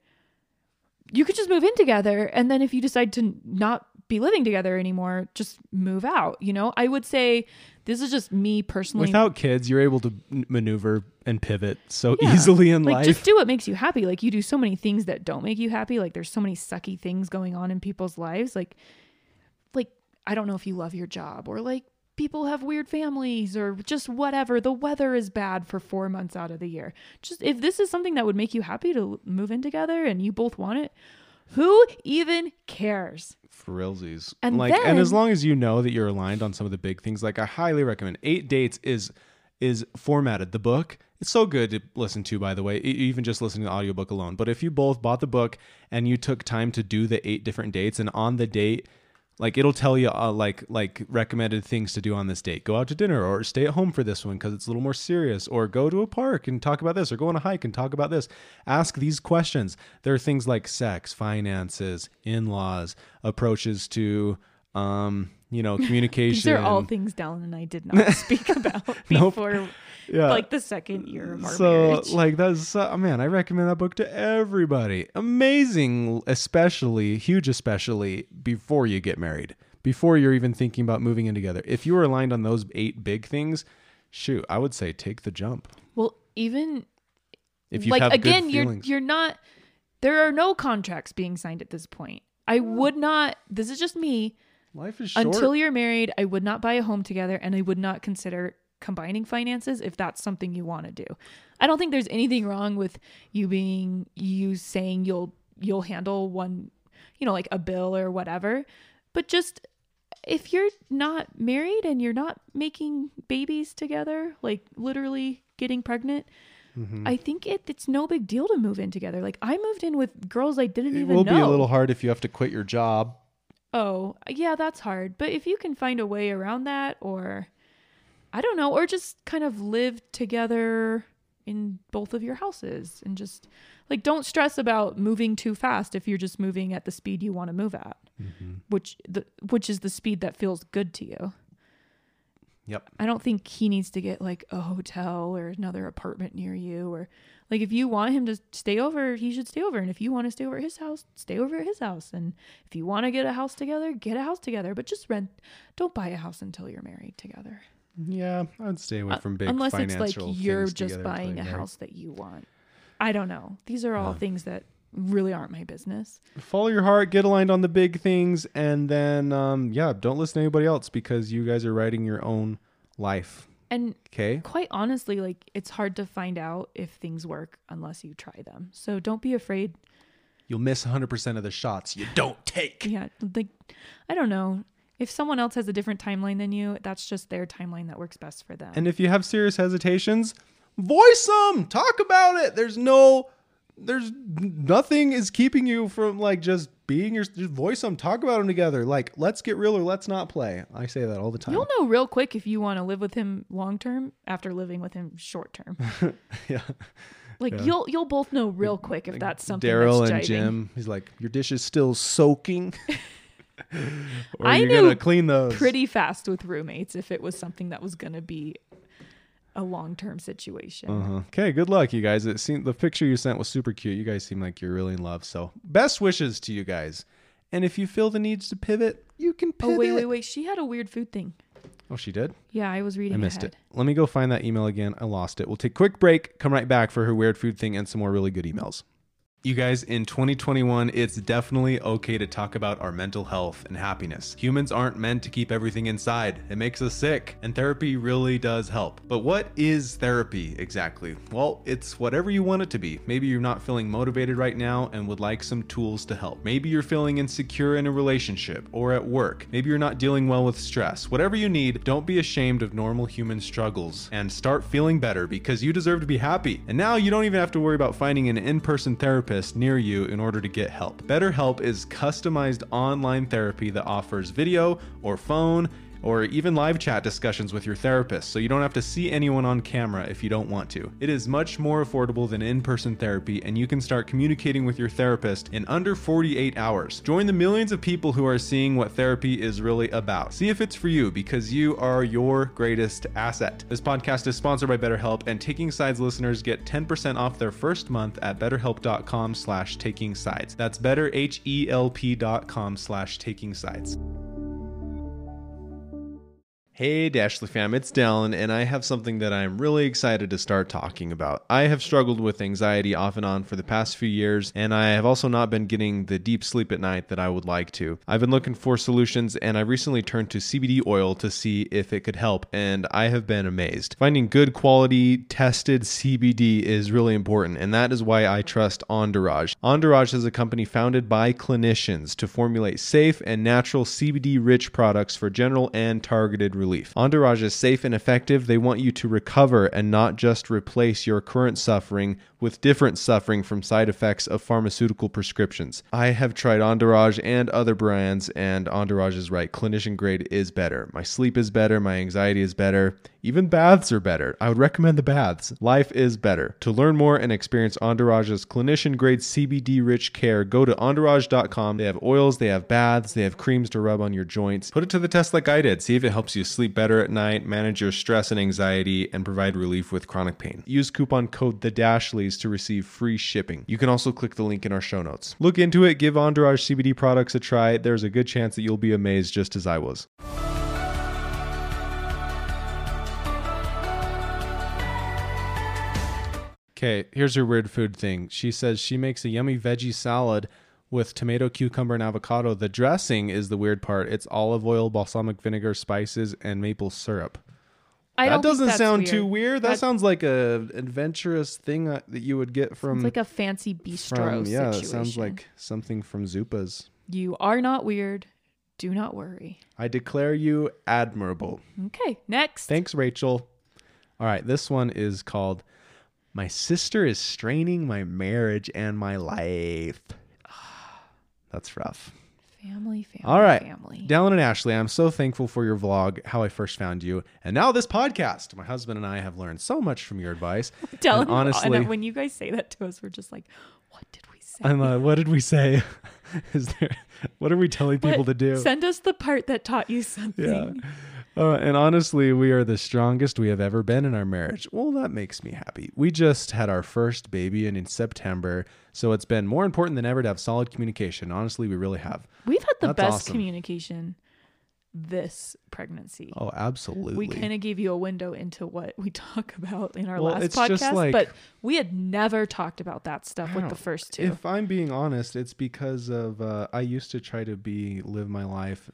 you could just move in together and then if you decide to not be living together anymore just move out you know i would say this is just me personally Without kids, you're able to maneuver and pivot so Yeah. easily in like life. just do what makes you happy like you do so many things that don't make you happy like there's so many sucky things going on in people's lives like like i don't know if you love your job or like people have weird families or just whatever. The weather is bad for four months out of the year. Just if this is something that would make you happy to move in together and you both want it, who even cares? For realsies. And like and as long as you know that you're aligned on some of the big things, like I highly recommend Eight Dates is is formatted. The book, it's so good to listen to, by the way, even just listening to the audiobook alone. But if you both bought the book and you took time to do the eight different dates and on the date like it'll tell you uh, like like recommended things to do on this date. Go out to dinner or stay at home for this one because it's a little more serious. Or go to a park and talk about this or go on a hike and talk about this. Ask these questions. There are things like sex finances in-laws approaches to um you know communication These are all things Dallin and I did not (laughs) speak about (laughs) Nope. before yeah like the second year of our so marriage. like that's uh, man i recommend that book to everybody amazing especially huge especially before you get married before you're even thinking about moving in together if you are aligned on those eight big things shoot i would say take the jump well, even if you like have again, good you're feelings you're not. There are no contracts being signed at this point. I would not. This is just me. Life is short Until you're married, I would not buy a home together, and I would not consider combining finances if that's something you want to do. I don't think there's anything wrong with you being you saying you'll you'll handle one, you know, like a bill or whatever. But just if you're not married and you're not making babies together, like literally getting pregnant, Mhm. I think it, it's no big deal to move in together. Like I moved in with girls I didn't it even know. It will be a little hard if you have to quit your job Oh, yeah, that's hard. But if you can find a way around that, or I don't know, or just kind of live together in both of your houses and just like don't stress about moving too fast if you're just moving at the speed you want to move at, mm-hmm. which the which is the speed that feels good to you. yep I don't think he needs to get like a hotel or another apartment near you or like if you want him to stay over, he should stay over. And if you want to stay over at his house, stay over at his house. And if you want to get a house together, get a house together. But just rent. Don't buy a house until you're married together. yeah i'd stay away from big Uh, Unless it's like you're just buying a house that you want. I don't know. These are all Yeah. things that really aren't my business. follow your heart get aligned on the big things and then um yeah don't listen to anybody else because you guys are writing your own life And okay. quite honestly, like it's hard to find out if things work unless you try them. So don't be afraid. You'll miss 100% of the shots you don't take. Yeah like i don't know. If someone else has a different timeline than you that's just their timeline that works best for them. And if you have serious hesitations voice them talk about it! There's no there's nothing is keeping you from like just being your just voice them talk about them together. Like let's get real or let's not play. I say that all the time. You'll know real quick if you want to live with him long term after living with him short term. (laughs) Yeah. Like Yeah. you'll you'll both know real quick if that's something daryl and jim. He's like your dish is still soaking. (laughs) (laughs) Or I you're knew gonna clean those. pretty fast with roommates if it was something that was going to be a long-term situation Uh-huh. Okay, good luck, you guys. It seemed the picture you sent was super cute. You guys seem like you're really in love. So, best wishes to you guys. And if you feel the needs to pivot, you can pivot. oh wait wait wait she had a weird food thing Oh, she did. yeah i was reading I missed ahead. it. Let me go find that email again. I lost it. We'll take a quick break. Come right back for her weird food thing and some more really good emails. You guys, in 2021, it's definitely okay to talk about our mental health and happiness. Humans aren't meant to keep everything inside, it makes us sick, and therapy really does help. But what is therapy exactly? Well, it's whatever you want it to be. Maybe you're not feeling motivated right now and would like some tools to help. Maybe you're feeling insecure in a relationship or at work. Maybe you're not dealing well with stress. Whatever you need, don't be ashamed of normal human struggles and start feeling better because you deserve to be happy. And now you don't even have to worry about finding an in person therapist near you in order to get help. BetterHelp is customized online therapy that offers video or phone or even live chat discussions with your therapist, so you don't have to see anyone on camera if you don't want to. It is much more affordable than in person therapy, and you can start communicating with your therapist in under 48 hours. Join the millions of people who are seeing what therapy is really about. See if it's for you, because you are your greatest asset. This podcast is sponsored by BetterHelp, and Taking Sides listeners get 10% off their first month at betterhelp.com slash taking sides. That's betterhelp.com slash taking sides. Hey, Dashley fam, it's Dallin, and I have something that I'm really excited to start talking about. I have struggled with anxiety off and on for the past few years, and I have also not been getting the deep sleep at night that I would like to. I've been looking for solutions, and I recently turned to CBD oil to see if it could help, and I have been amazed. Finding good quality, tested CBD is really important, and that is why I trust Entourage. Entourage is a company founded by clinicians to formulate safe and natural CBD rich products for general and targeted relief. Entourage is safe and effective. They want you to recover and not just replace your current suffering with different suffering from side effects of pharmaceutical prescriptions. I have tried Entourage and other brands, and Entourage is right. Clinician grade is better. My sleep is better. My anxiety is better. Even baths are better. I would recommend the baths. Life is better. To learn more and experience Entourage's clinician grade CBD rich care, go to entourage.com. They have oils, they have baths, they have creams to rub on your joints. Put it to the test like I did. See if it helps you sleep better at night, manage your stress and anxiety, and provide relief with chronic pain. Use coupon code the Dashleys to receive free shipping. You can also click the link in our show notes. Look into it, give Entourage CBD products a try. There's a good chance that you'll be amazed just as I was. Okay, here's her weird food thing. She says she makes a yummy veggie salad with tomato, cucumber, and avocado. The dressing is the weird part. It's olive oil, balsamic vinegar, spices, and maple syrup. I that doesn't sound weird. too weird. That, That- sounds like a adventurous thing uh, that you would get from It's like a fancy bistro from yeah. It sounds like something from Zupa's. you are not weird. Do not worry. I declare you admirable. Okay, next. Thanks, Rachel. All right, this one is called My Sister is Straining My Marriage and My Life. (sighs) That's rough. Family, family, All right. family. Dallin and Ashley, I'm so thankful for your vlog, how I first found you, and now this podcast. My husband and I have learned so much from your advice. (laughs) Tell And honestly- and when you guys say that to us, we're just like, what did we say? I'm uh, what did we say? (laughs) is there what are we telling people What- to do? Send us the part that taught you something. Yeah. Uh, and honestly, we are the strongest we have ever been in our marriage. Well, that makes me happy. We just had our first baby in, in September, so it's been more important than ever to have solid communication. Honestly, we really have. We've had the That's best awesome. communication this pregnancy. Oh, absolutely. we kind of gave you a window into what we (laughs) talk about in our Well, last it's just podcast, like- but we had never talked about that stuff with the first two. If I'm being honest, it's because of uh, I used to try to be live my life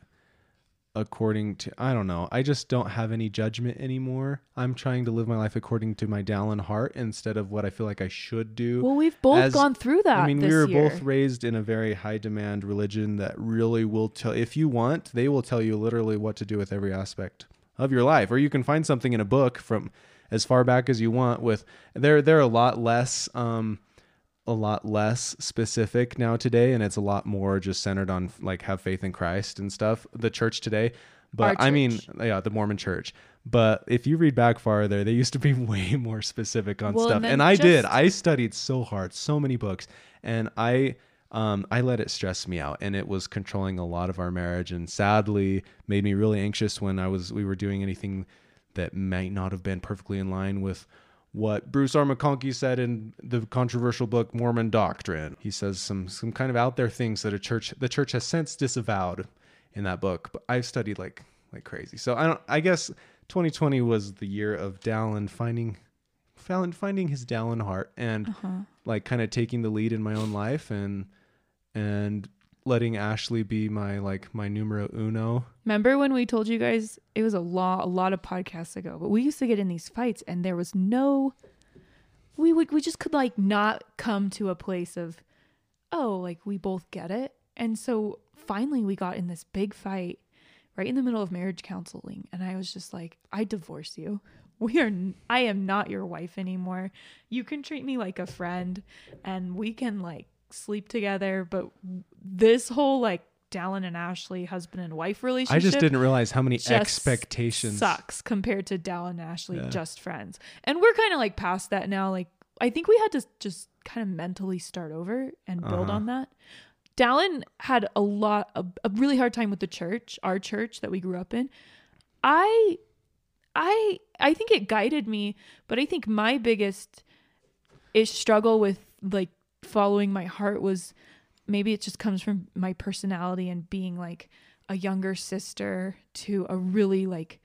according to I don't know. I just don't have any judgment anymore. I'm trying to live my life according to my Dallin heart instead of what I feel like I should do. well, we've both as- gone through that. I mean, we were year. both raised in a very high demand religion that really will tell if you want, they will tell you literally what to do with every aspect of your life. Or you can find something in a book from as far back as you want with they're they're a lot less um a lot less specific now today and it's a lot more just centered on like have faith in Christ and stuff. The church today. But I mean, yeah, the Mormon church. But if you read back farther, they used to be (laughs) way more specific on Well, stuff. and And, I did. I studied so hard, so many books, and I um, I let it stress me out, and it was controlling a lot of our marriage, and sadly made me really anxious when I was we were doing anything that might not have been perfectly in line with what Bruce R. McConkie said in the controversial book Mormon Doctrine. He says some some kind of out there things that a church the church has since disavowed in that book. But I've studied like like crazy. So I don't I guess 2020 was the year of Dallin finding Fallon finding his Dallin heart and Uh-huh. like kind of taking the lead in my own life and and letting Ashley be my like my numero uno. Remember when we told you guys it was a lot a lot of podcasts ago, but we used to get in these fights and there was no we would we just could like not come to a place of oh, like we both get it. And so finally we got in this big fight right in the middle of marriage counseling and I was just like, I divorce you. We are I am not your wife anymore. You can treat me like a friend and we can like sleep together, but this whole like Dallin and Ashley husband and wife relationship I just didn't realize how many expectations. sucks compared to Dallin and Ashley Yeah. just friends. And we're kind of like past that now. Like I think we had to just kind of mentally start over and build Uh-huh. on that. Dallin had a lot a, a really hard time with the church, our church that we grew up in. I I I think it guided me, but I think my biggest ish struggle with like following my heart was maybe it just comes from my personality and being like a younger sister to a really like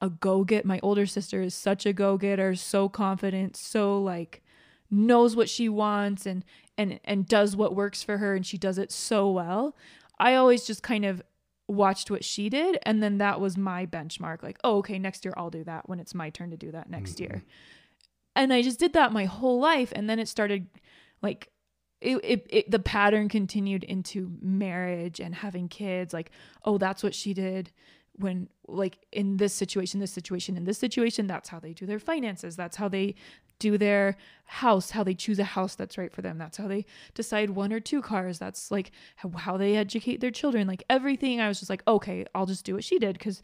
a go get. My older sister is such a go getter, so confident, so like knows what she wants and and and does what works for her and she does it so well. I always just kind of watched what she did and then that was my benchmark like, "Oh, okay, next year I'll do that when it's my turn to do that next year." Mm-hmm. And I just did that my whole life and then it started like it, it, it the pattern continued into marriage and having kids like oh that's what she did when like in this situation this situation in this situation that's how they do their finances that's how they do their house how they choose a house that's right for them that's how they decide one or two cars that's like how, they educate their children like everything i was just like okay i'll just do what she did because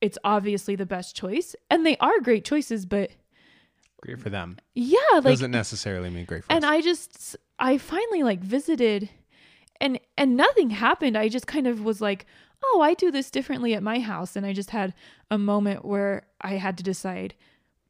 it's obviously the best choice and they are great choices but Great for them. yeah like Doesn't necessarily mean great for and us. I just I finally like visited and and nothing happened. I just kind of was like, "Oh, I do this differently at my house." And I just had a moment where I had to decide,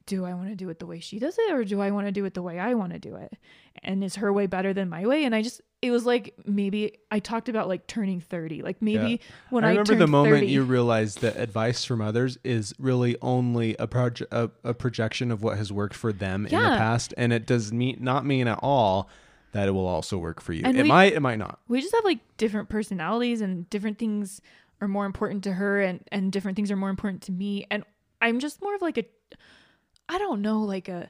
do I want to do it the way she does it or do I want to do it the way I want to do it? And is her way better than my way? And I just it was like maybe I talked about like turning 30. Like maybe Yeah. when I I, remember the moment 30 you realized that advice from others is really only a, proje- a, a projection of what has worked for them in the past, and it does mean not mean at all that it will also work for you. And it we- might, it might not. we just have like different personalities and different things are more important to her and and different things are more important to me and i'm just more of like a i don't know like a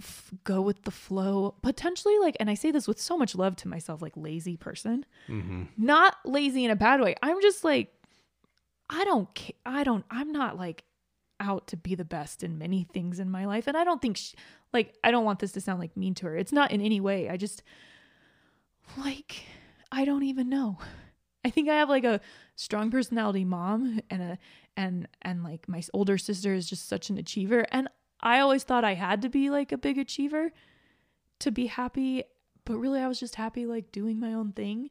f- go with the flow potentially like and i say this with so much love to myself like lazy person Mm-hmm. not lazy in a bad way i'm just like i don't i don't i'm not like out to be the best in many things in my life and i don't think sh like i don't want this to sound like mean to her. It's not in any way. I just like i don't even know. I think i have like a strong personality mom and a and and like my older sister is just such an achiever. And i always thought i had to be like a big achiever to be happy but really i was just happy like doing my own thing.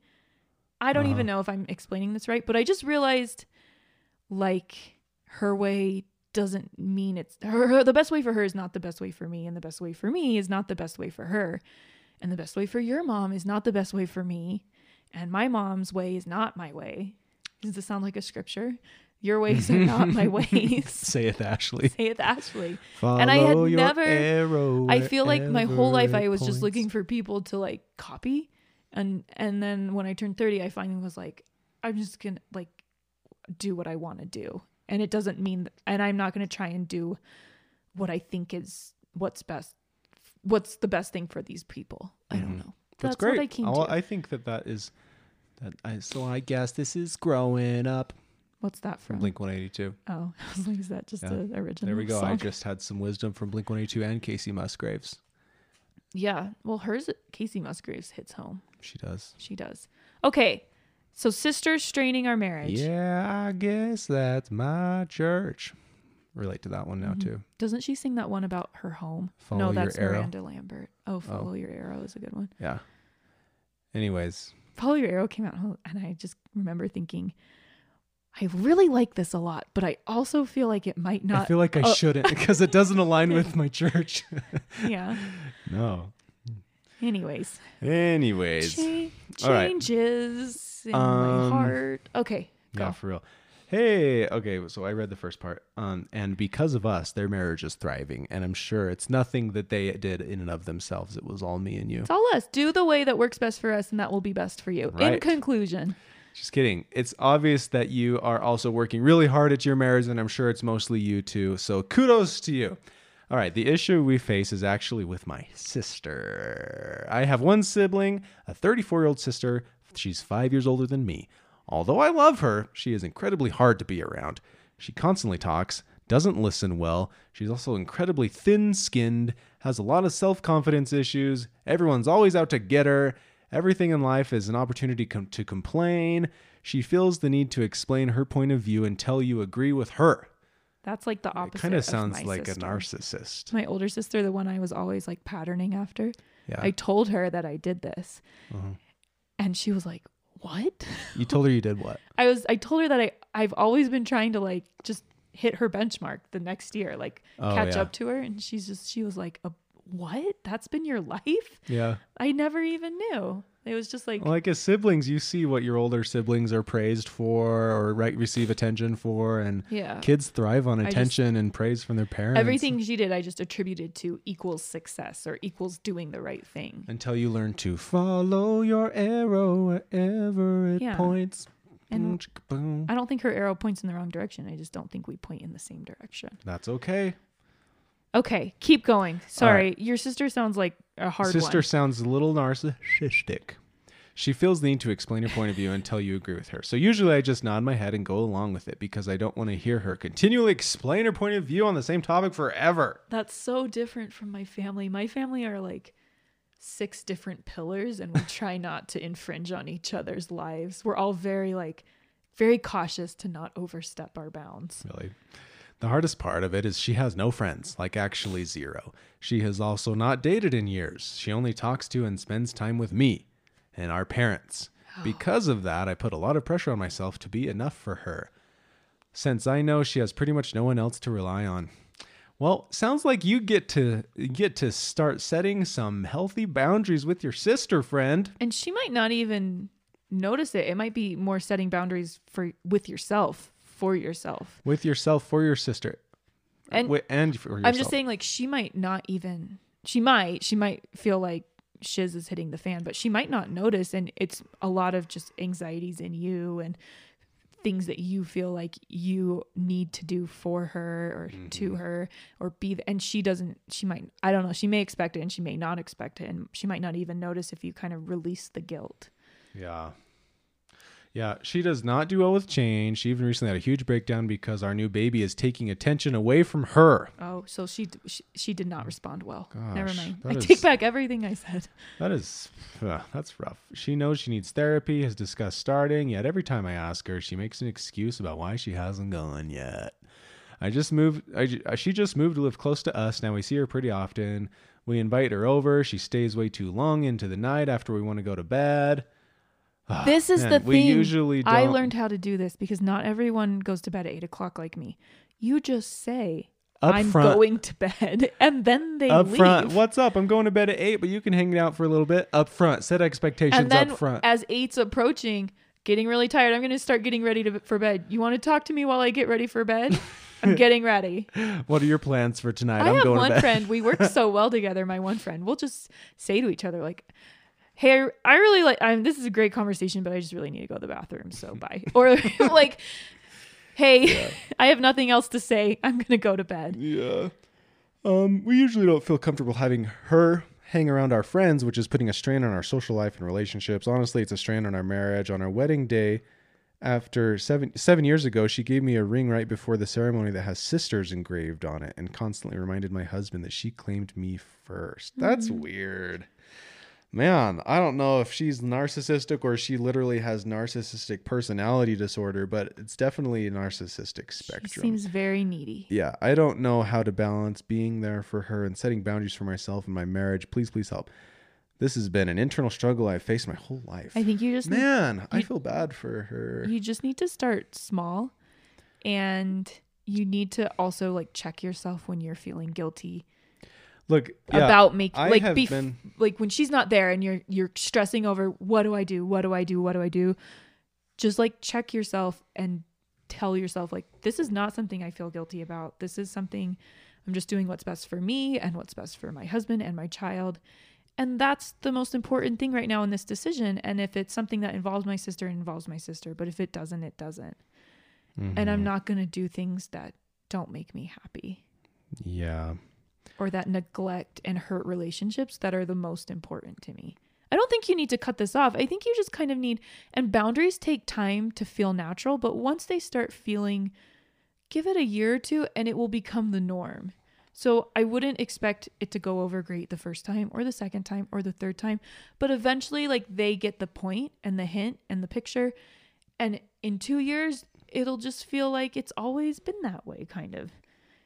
I don't Uh-huh. even know if i'm explaining this right but i just realized like her way doesn't mean it's her, her the best way for her is not the best way for me and the best way for me is not the best way for her. And the best way for your mom is not the best way for me and my mom's way is not my way. Does this sound like a scripture? Your ways are not my (laughs) ways. Saith Ashley. saith ashley. Follow And I had your never- arrow I feel like my whole life I was just looking for people to like copy. And and then when I turned 30 I finally was like I'm just to like do what I want to do and it doesn't mean that, and I'm not going to try and do what I think is what's best what's the best thing for these people. I don't Mhm. know. That's, That's, great. what I came I'll- to. I think that that is. That I, so I guess this is growing up. What's that from? Blink 182. Oh, (laughs) I was like, is that just Yeah. the original? There we go. I just had some wisdom from Blink 182 and Kacey Musgraves. Yeah. Well, hers, Kacey Musgraves hits home. She does. She does. Okay. So, sisters straining our marriage. Yeah, I guess that's my church. Relate to that one now Mhm. too. Doesn't she sing that one about her home? Follow no, that's arrow. Miranda Lambert. Oh, Follow Your Arrow is a good one. Yeah. Anyways, Follow Your Arrow came out, and I just remember thinking, I really like this a lot, but I also feel like it might not. I feel like I oh. shouldn't because it doesn't align (laughs) with my church. yeah. (laughs) no. Anyways, Anyways, Cha- All right. changes in Um, my heart. Okay, go. yeah, for real. Hey, okay, so I read the first part. Um, and because of us, their marriage is thriving, and I'm sure it's nothing that they did in and of themselves. It was all me and you. It's all us. Do the way that works best for us, and that will be best for you. In conclusion, Just kidding. It's obvious that you are also working really hard at your marriage, and I'm sure it's mostly you too. So kudos to you. All right, the issue we face is actually with my sister. I have one sibling, a 34 year old sister. She's five years older than me. Although I love her, she is incredibly hard to be around. She constantly talks, doesn't listen well. She's also incredibly thin skinned, has a lot of self confidence issues. Everyone's always out to get her. Everything in life is an opportunity com- to complain. She feels the need to explain her point of view until you agree with her. That's like the opposite. It kind of of sounds like sister. a narcissist. My older sister, the one I was always like patterning after. Yeah. I told her that I did this, Uh-huh. and she was like, "What?" (laughs) You told her you did what? I was. I told her that I I've always been trying to like just hit her benchmark the next year, like Oh, catch yeah. up to her, and she's just she was like, "A what? That's been your (laughs) life? Yeah. I never even knew. It was just like, Like as siblings, you see what your older siblings are praised for or right, receive attention for, and yeah. kids thrive on just- attention and praise from their parents. Everything she did, I just attributed to equals success or equals doing the right thing. until you learn to follow your arrow wherever it Yeah. points. And. I don't think her arrow points in the wrong direction. I just don't think we point in the same direction. That's okay. Okay, keep going. Sorry, your sister sounds like a hard Sister one. sounds a little narcissistic. She feels the need to explain her point of view until you agree with her. So usually I just nod my head and go along with it because I don't want to hear her continually explain her point of view on the same topic forever. That's so different from my family. My family are like six different pillars, and we (laughs) try not to infringe on each other's lives. We're all very like very cautious to not overstep our bounds. Really. The hardest part of it is she has no friends, like actually zero. She has also not dated in years. She only talks to and spends time with me and our parents. Oh. Because of that, I put a lot of pressure on myself to be enough for her. Since I know she has pretty much no one else to rely on. Well, sounds like you get to get to start setting some healthy boundaries with your sister friend. And she might not even notice it. It might be more setting boundaries for with yourself, for yourself. With yourself for your sister. And Wi- and for yourself. I'm just saying, like, she might not even, she might, she might feel like shiz is hitting the fan, but she might not notice. And it's a lot of just anxieties in you and things that you feel like you need to do for her or mm-hmm. to her or be, and she doesn't, she might, I don't know, she may expect it and she may not expect it. And she might not even notice if you kind of release the guilt. Yeah. Yeah, she does not do well with change. She even recently had a huge breakdown because our new baby is taking attention away from her. Oh, so she, she, she did not respond well. Never mind. I is- take back everything I said. That is, ugh, that's rough. She knows she needs therapy, has discussed starting, yet every time I ask her, she makes an excuse about why she hasn't gone yet. I just moved, I, uh, she just moved to live close to us. Now we see her pretty often. We invite her over. She stays way too long into the night after we want to go to bed. Ah, This is man, the we thing. usually don't. I learned how to do this because not everyone goes to bed at eight o'clock like me. You just say, Up "I'm front- going to bed," (laughs) and then they up leave. front. What's up? I'm going to bed at eight, but you can hang out for a little bit. Up front, set expectations and then up front. as eight's approaching, getting really tired, I'm going to start getting ready to, for bed. You want to talk to me while I get ready for bed? I'm (laughs) getting ready. what are your plans for tonight? I I'm have going one to bed. friend. We work (laughs) so well together. My one friend. We'll just say to each other like, "Hey, I really like. I'm. This is a great conversation, but I just really need to go to the bathroom. So (laughs) bye." Or (laughs) like, "Hey, (laughs) I have nothing else to say. I'm gonna go to bed." Yeah. Um, we usually don't feel comfortable having her hang around our friends, which is putting a strain on our social life and relationships. Honestly, it's a strain on our marriage. On our wedding day, after seven seven years ago, she gave me a ring right before the ceremony that has sisters engraved on it, and constantly reminded my husband that she claimed me first. That's weird. Man, I don't know if she's narcissistic or she literally has narcissistic personality disorder, but it's definitely a narcissistic spectrum. She seems very needy. Yeah, I don't know how to balance being there for her and setting boundaries for myself and my marriage. Please, please help. This has been an internal struggle I've faced my whole life. I think you just Man, I you- feel bad for her. you just need to start small, and you need to also like check yourself when you're feeling guilty Look, yeah, about making like bef- been like when she's not there and you're you're stressing over what do I do? What do I do? What do I do? Just like check yourself and tell yourself like this is not something I feel guilty about. This is something I'm just doing what's best for me and what's best for my husband and my child. And that's the most important thing right now in this decision. And if it's something that involves my sister, it involves my sister. But if it doesn't, it doesn't. And Mm-hmm. I'm not going to do things that don't make me happy yeah. Or that neglect and hurt relationships that are the most important to me. I don't think you need to cut this off. I think you just kind of need, and boundaries take time to feel natural, but once they start feeling, give it a year or two and it will become the norm. So I wouldn't expect it to go over great the first time or the second time or the third time, but eventually, like they get the point and the hint and the picture. And in two years, it'll just feel like it's always been that way, kind of.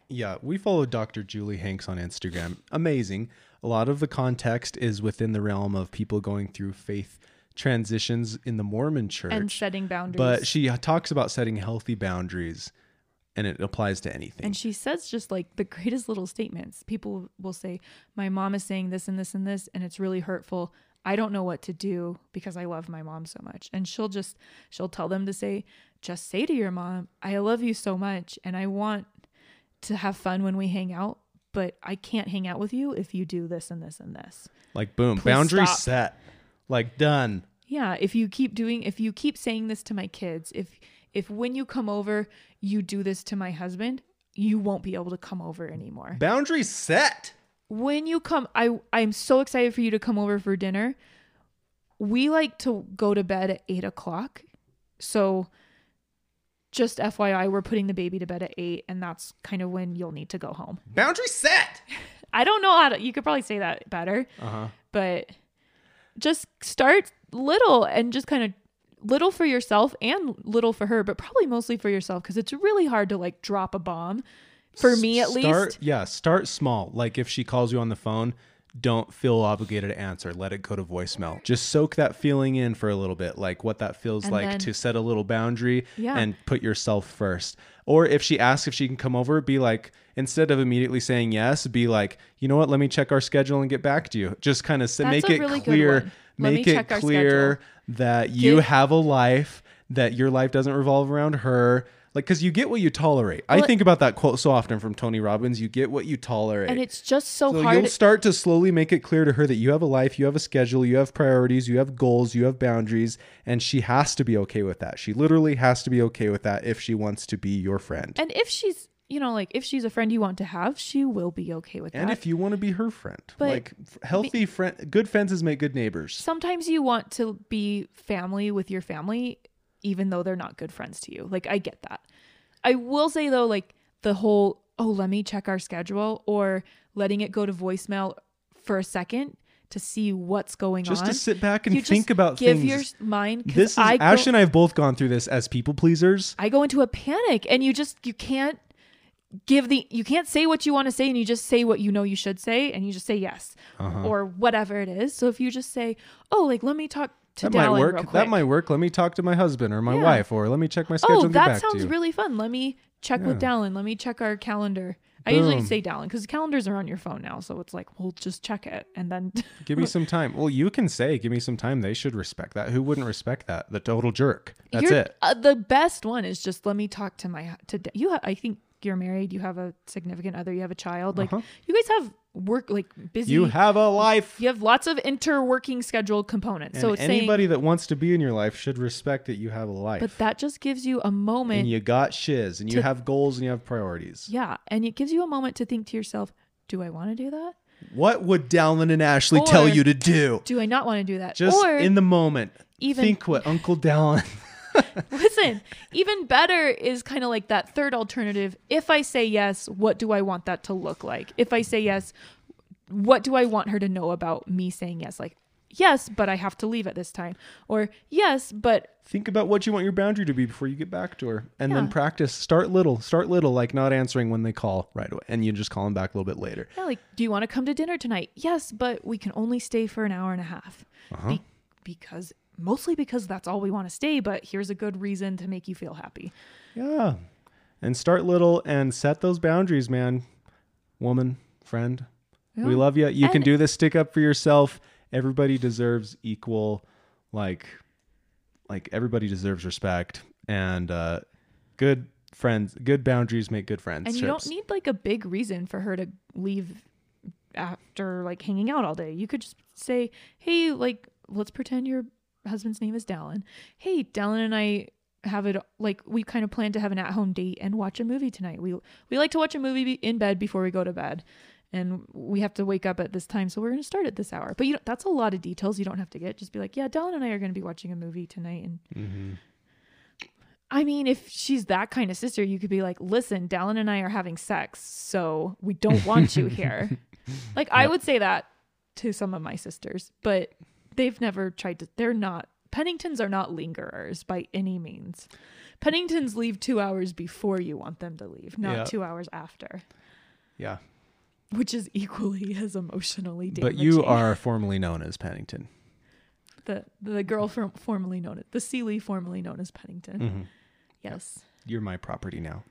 Yeah, we follow Dr. Julie Hanks on Instagram. Amazing. A lot of the context is within the realm of people going through faith transitions in the Mormon church. And setting boundaries. But she talks about setting healthy boundaries. and it applies to anything. And she says just like the greatest little statements. People will say, My mom is saying this and this and this, and it's really hurtful. I don't know what to do because I love my mom so much. And she'll just, she'll tell them to say, Just say to your mom, I love you so much and I want to have fun when we hang out, but I can't hang out with you if you do this and this and this. like boom, Please boundary stop. set. Like done. Yeah, if you keep doing if you keep saying this to my kids, if if when you come over you do this to my husband, you won't be able to come over anymore. Boundary set. When you come I I'm so excited for you to come over for dinner. We like to go to bed at eight o'clock. So just FYI, we're putting the baby to bed at eight, and that's kind of when you'll need to go home. Boundary set. (laughs) I don't know how to you could probably say that better. Uh-huh. but just start little and just kind of little for yourself and little for her, but probably mostly for yourself because it's really hard to like drop a bomb. For me, at start, least. Yeah, start small. Like if she calls you on the phone, don't feel obligated to answer. Let it go to voicemail. Just soak that feeling in for a little bit, like what that feels And like then- to set a little boundary Yeah. and put yourself first. Or if she asks if she can come over, be like, instead of immediately saying yes, be like, you know what? Let me check our schedule and get back to you. Just kind of make it really clear. Make it clear that you Give- have a life, that your life doesn't revolve around her. Like, because you get what you tolerate. I Well, it- think about that quote so often from Tony Robbins. You get what you tolerate. And it's just so, So hard. you'll start to slowly make it clear to her that you have a life, you have a schedule, you have priorities, you have goals, you have boundaries, and she has to be okay with that. She literally has to be okay with that if she wants to be your friend. and if she's, you know, like if she's a friend you want to have, she will be okay with And that. And if you want to be her friend, But- like healthy friend, good fences make good neighbors. Sometimes you want to be family with your family, even though they're not good friends to you. Like, I get that. I will say, though, like the whole, oh, let me check our schedule or letting it go to voicemail for a second to see what's going Just on. Just to sit back and You think about give things. your mind. this is I go, Ash and I have both gone through this as people pleasers. I go into a panic and you just you can't give the you can't say what you want to say and you just say what you know you should say and you just say yes Uh-huh. or whatever it is. So if you just say, "Oh, like let me talk to That might Dallin work. quick." That might work. Let me talk to my husband or my Yeah. wife, or let me check my schedule oh, and get that sounds really fun. Let me check with Yeah. Dallin. Let me check our calendar. I usually say Dallin because calendars are on your phone now, so it's like, well, just check it and then (laughs) Give me some time. Well, you can say, "Give me some time." They should respect that. Who wouldn't respect that? The total jerk. That's You're- it. Uh, the best one is just let me talk to my to you. Ha- I think you're married. You have a significant other. You have a child. Like Uh-huh. you guys have work like busy. You have a life. you have lots of interworking schedule components. so and it's saying, anybody that wants to be in your life should respect that you have a life. but that just gives you a moment. and you got shiz, and you have goals, and you have priorities. yeah, and it gives you a moment to think to yourself, do I want to do that? What would Dallin and Ashley tell you to do? Do I not want to do that? Just or in the moment, even- think what Uncle Dallin. (laughs) (laughs) Listen, even better is kind of like that third alternative. If I say yes, what do I want that to look like? If I say yes, what do I want her to know about me saying yes? Like, yes, but I have to leave at this time. Or, yes, but think about what you want your boundary to be before you get back to her, and then practice. Start little. Start little, like not answering when they call right away, and you just call them back a little bit later. yeah, like, do you want to come to dinner tonight? Yes, but we can only stay for an hour and a half. Uh-huh. Be- because, mostly because that's all we want to stay, but here's a good reason to make you feel happy. Yeah. And start little and set those boundaries, man. Woman, friend, we love you. You can do this. Stick up for yourself. Everybody deserves equal, like, like everybody deserves respect and uh, good friends. Good boundaries make good friends. And you don't need like a big reason for her to leave after like hanging out all day. You could just say, "Hey, like let's pretend your husband's name is Dallin. Hey, Dallin and I have it like we kind of plan to have an at-home date and watch a movie tonight. We we like to watch a movie in bed before we go to bed." And we have to wake up at this time, so we're going to start at this hour. But you know, that's a lot of details you don't have to get. Just be like, yeah, Dallin and I are going to be watching a movie tonight, and hmm I mean, if she's that kind of sister, you could be like, listen, Dallin and I are having sex, so we don't want you here. (laughs) like, I would say that to some of my sisters, but they've never tried to, they're not, Penningtons are not lingerers by any means. Penningtons leave two hours before you want them to leave, not Yeah. two hours after, Yeah. which is equally (laughs) as emotionally But you (laughs) are formally known as Pennington. the, the girl from, formerly known as, the Sealy formerly known as Pennington. hmm Yes. You're my property now.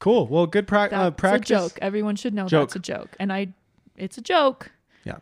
Cool. Well, good pra- That's uh, practice. a joke. Everyone should know Joke. that's a joke. And I, it's a joke. Yeah.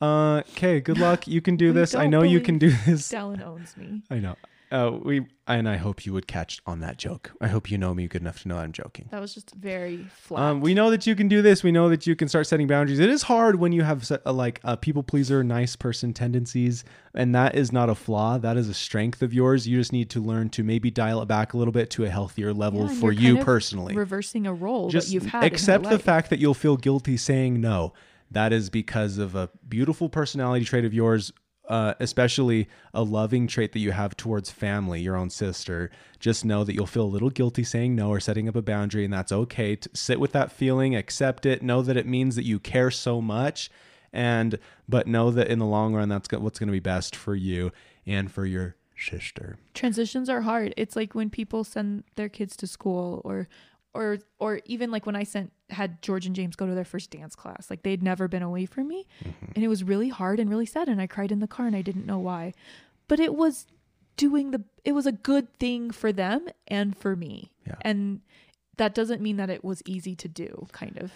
Uh, okay. Good luck. You can do (laughs) this. I know you can do this. Dallin owns me. (laughs) I know. Uh, we and I hope you would catch on that joke. I hope you know me good enough to know I'm joking. That was just very flat. Um, we know that you can do this. We know that you can start setting boundaries. It is hard when you have se- uh, like a people pleaser, nice person tendencies, and that is not a flaw. That is a strength of yours. You just need to learn to maybe dial it back a little bit to a healthier level Yeah, for you personally. reversing a role just that you've had. accept the life. fact that you'll feel guilty saying no. That is because of a beautiful personality trait of yours, uh, especially a loving trait that you have towards family, your own sister. Just know that you'll feel a little guilty saying no or setting up a boundary, and that's okay. To sit with that feeling, accept it, know that it means that you care so much, and but know that in the long run, that's what's going to be best for you and for your sister. transitions are hard. It's like when people send their kids to school or or or even like when I sent had George and James go to their first dance class. Like they'd never been away from me. Mm-hmm. And it was really hard and really sad and I cried in the car and I didn't know why. But it was doing the it was a good thing for them and for me. Yeah. And that doesn't mean that it was easy to do, kind of.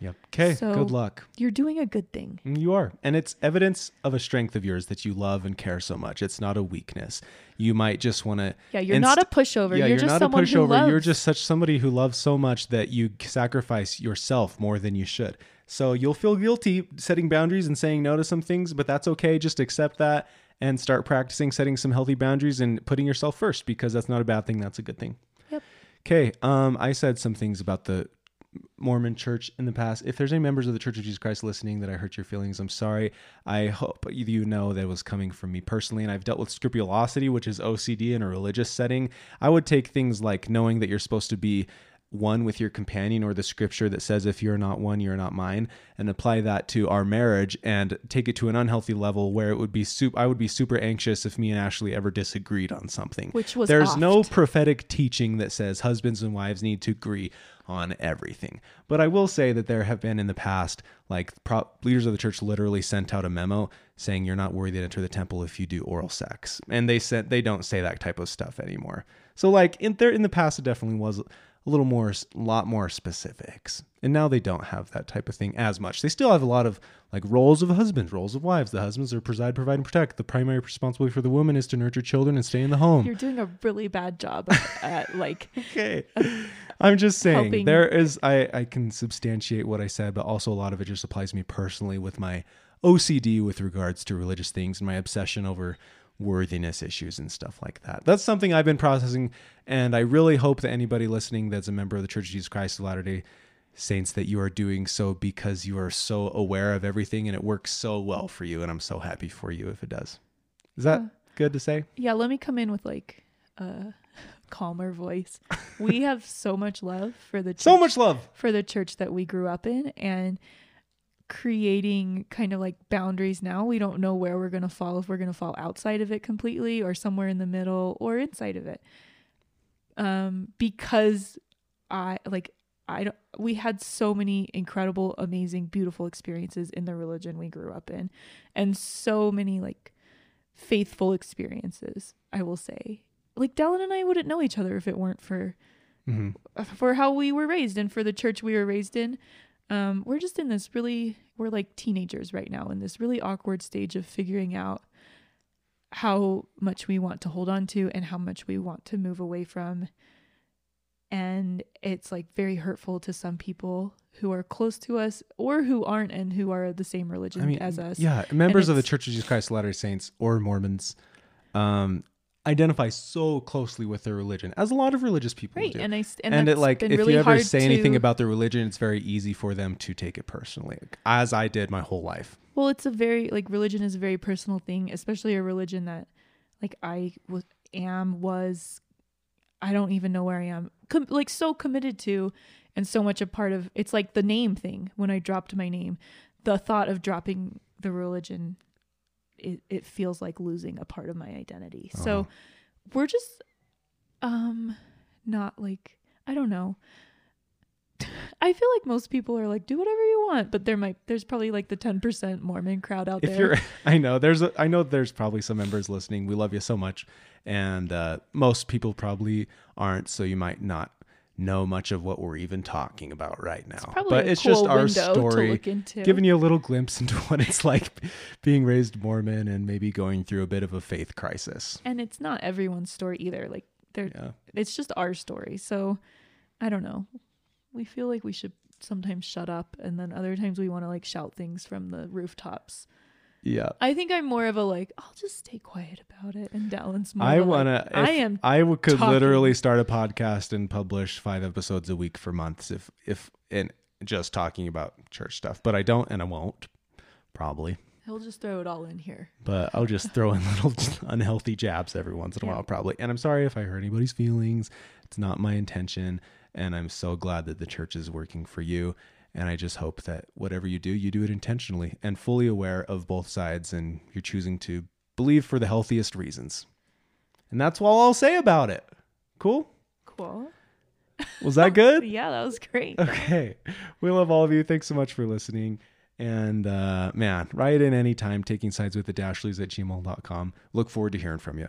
Yep. Okay. So- good luck. You're doing a good thing. Mm, You are. And it's evidence of a strength of yours that you love and care so much. It's not a weakness. You might just want to. Yeah, you're not a pushover. Yeah, you're, just not a pushover. You're just such somebody who loves so much that you sacrifice yourself more than you should. So you'll feel guilty setting boundaries and saying no to some things, but that's okay. Just accept that and start practicing setting some healthy boundaries and putting yourself first because that's not a bad thing. That's a good thing. Yep. Okay. Um, I said some things about the Mormon church in the past. If there's any members of the Church of Jesus Christ listening that I hurt your feelings, I'm sorry. I hope you know that it was coming from me personally. And I've dealt with scrupulosity, which is OCD in a religious setting. I would take things like knowing that you're supposed to be one with your companion or the scripture that says if you're not one you're not mine and apply that to our marriage and take it to an unhealthy level where it would be soup I would be super anxious if me and Ashley ever disagreed on something Which was there's no prophetic teaching that says husbands and wives need to agree on everything. But I will say that there have been in the past, like pro- leaders of the church literally sent out a memo saying you're not worthy to enter the temple if you do oral sex, and they said they don't say that type of stuff anymore. So like in there in the past, it definitely was a little more, a lot more specifics, and now they don't have that type of thing as much. They still have a lot of like roles of husbands, roles of wives. The husbands are preside, provide, and protect. The primary responsibility for the woman is to nurture children and stay in the home. You're doing a really bad job at like (laughs) okay. I'm just saying Helping. there is I I can substantiate what I said, but also a lot of it just applies to me personally with my OCD with regards to religious things and my obsession over worthiness issues and stuff like that. That's something I've been processing and I really hope that anybody listening that's a member of the Church of Jesus Christ of Latter-day Saints that you are doing so because you are so aware of everything and it works so well for you and I'm so happy for you if it does. Is that Yeah. good to say? Yeah, let me come in with like a (laughs) calmer voice. We have so much love for the church, So much love. for the church that we grew up in and creating kind of like boundaries now. We don't know where we're going to fall if we're going to fall outside of it completely or somewhere in the middle or inside of it. Um because I like I don't we had so many incredible amazing beautiful experiences in the religion we grew up in and so many like faithful experiences, I will say. Like Dallin and I wouldn't know each other if it weren't for hmm for how we were raised and for the church we were raised in. Um, we're just in this really we're like teenagers right now in this really awkward stage of figuring out how much we want to hold on to and how much we want to move away from. And it's like very hurtful to some people who are close to us or who aren't and who are the same religion I mean, as us. Yeah, members of the Church of Jesus Christ of Latter-day Saints or Mormons um, identify so closely with their religion, as a lot of religious people Right. do. And I and, And, it like if really you ever say anything about their religion, it's very easy for them to take it personally, as I did my whole life. Well, it's a very like religion is a very personal thing, especially a religion that like I was am was I don't even know where I am. Com- like so committed to and so much a part of it's like the name thing when I dropped my name. The thought of dropping the religion it, it feels like losing a part of my identity. So Uh-huh. we're just um not like I don't know. (laughs) I feel like most people are like do whatever you want, but there might there's probably like the 10% Mormon crowd out If there. you're, (laughs) I know there's, a, I know there's probably some members listening. We love you so much, and uh, most people probably aren't, so you might not know much of what we're even talking about right now. Probably but a it's cool just our story to look into. giving you a little glimpse into (laughs) what it's like being raised Mormon and maybe going through a bit of a faith crisis. and it's not everyone's story either. Like they're Yeah. it's just our story. So I don't know. We feel like we should sometimes shut up and then other times we want to like shout things from the rooftops. Yeah. I think I'm more of a like, I'll just stay quiet about it. And Dallin's more I want like, to. I am I w- could talking. literally start a podcast and publish five episodes a week for months if if and just talking about church stuff. But I don't, and I won't probably. he'll just throw it all in here. But I'll just throw in (laughs) little (laughs) unhealthy jabs every once in a Yeah. while, probably. And I'm sorry if I hurt anybody's feelings. It's not my intention. And I'm so glad that the church is working for you. And I just hope that whatever you do, you do it intentionally and fully aware of both sides and you're choosing to believe for the healthiest reasons. And that's all I'll say about it. Cool? Cool. Was that good? (laughs) Yeah, that was great. Okay. We love all of you. Thanks so much for listening. And uh, man, write in anytime, taking sides with the Dashleys at gmail.com. Look forward to hearing from you.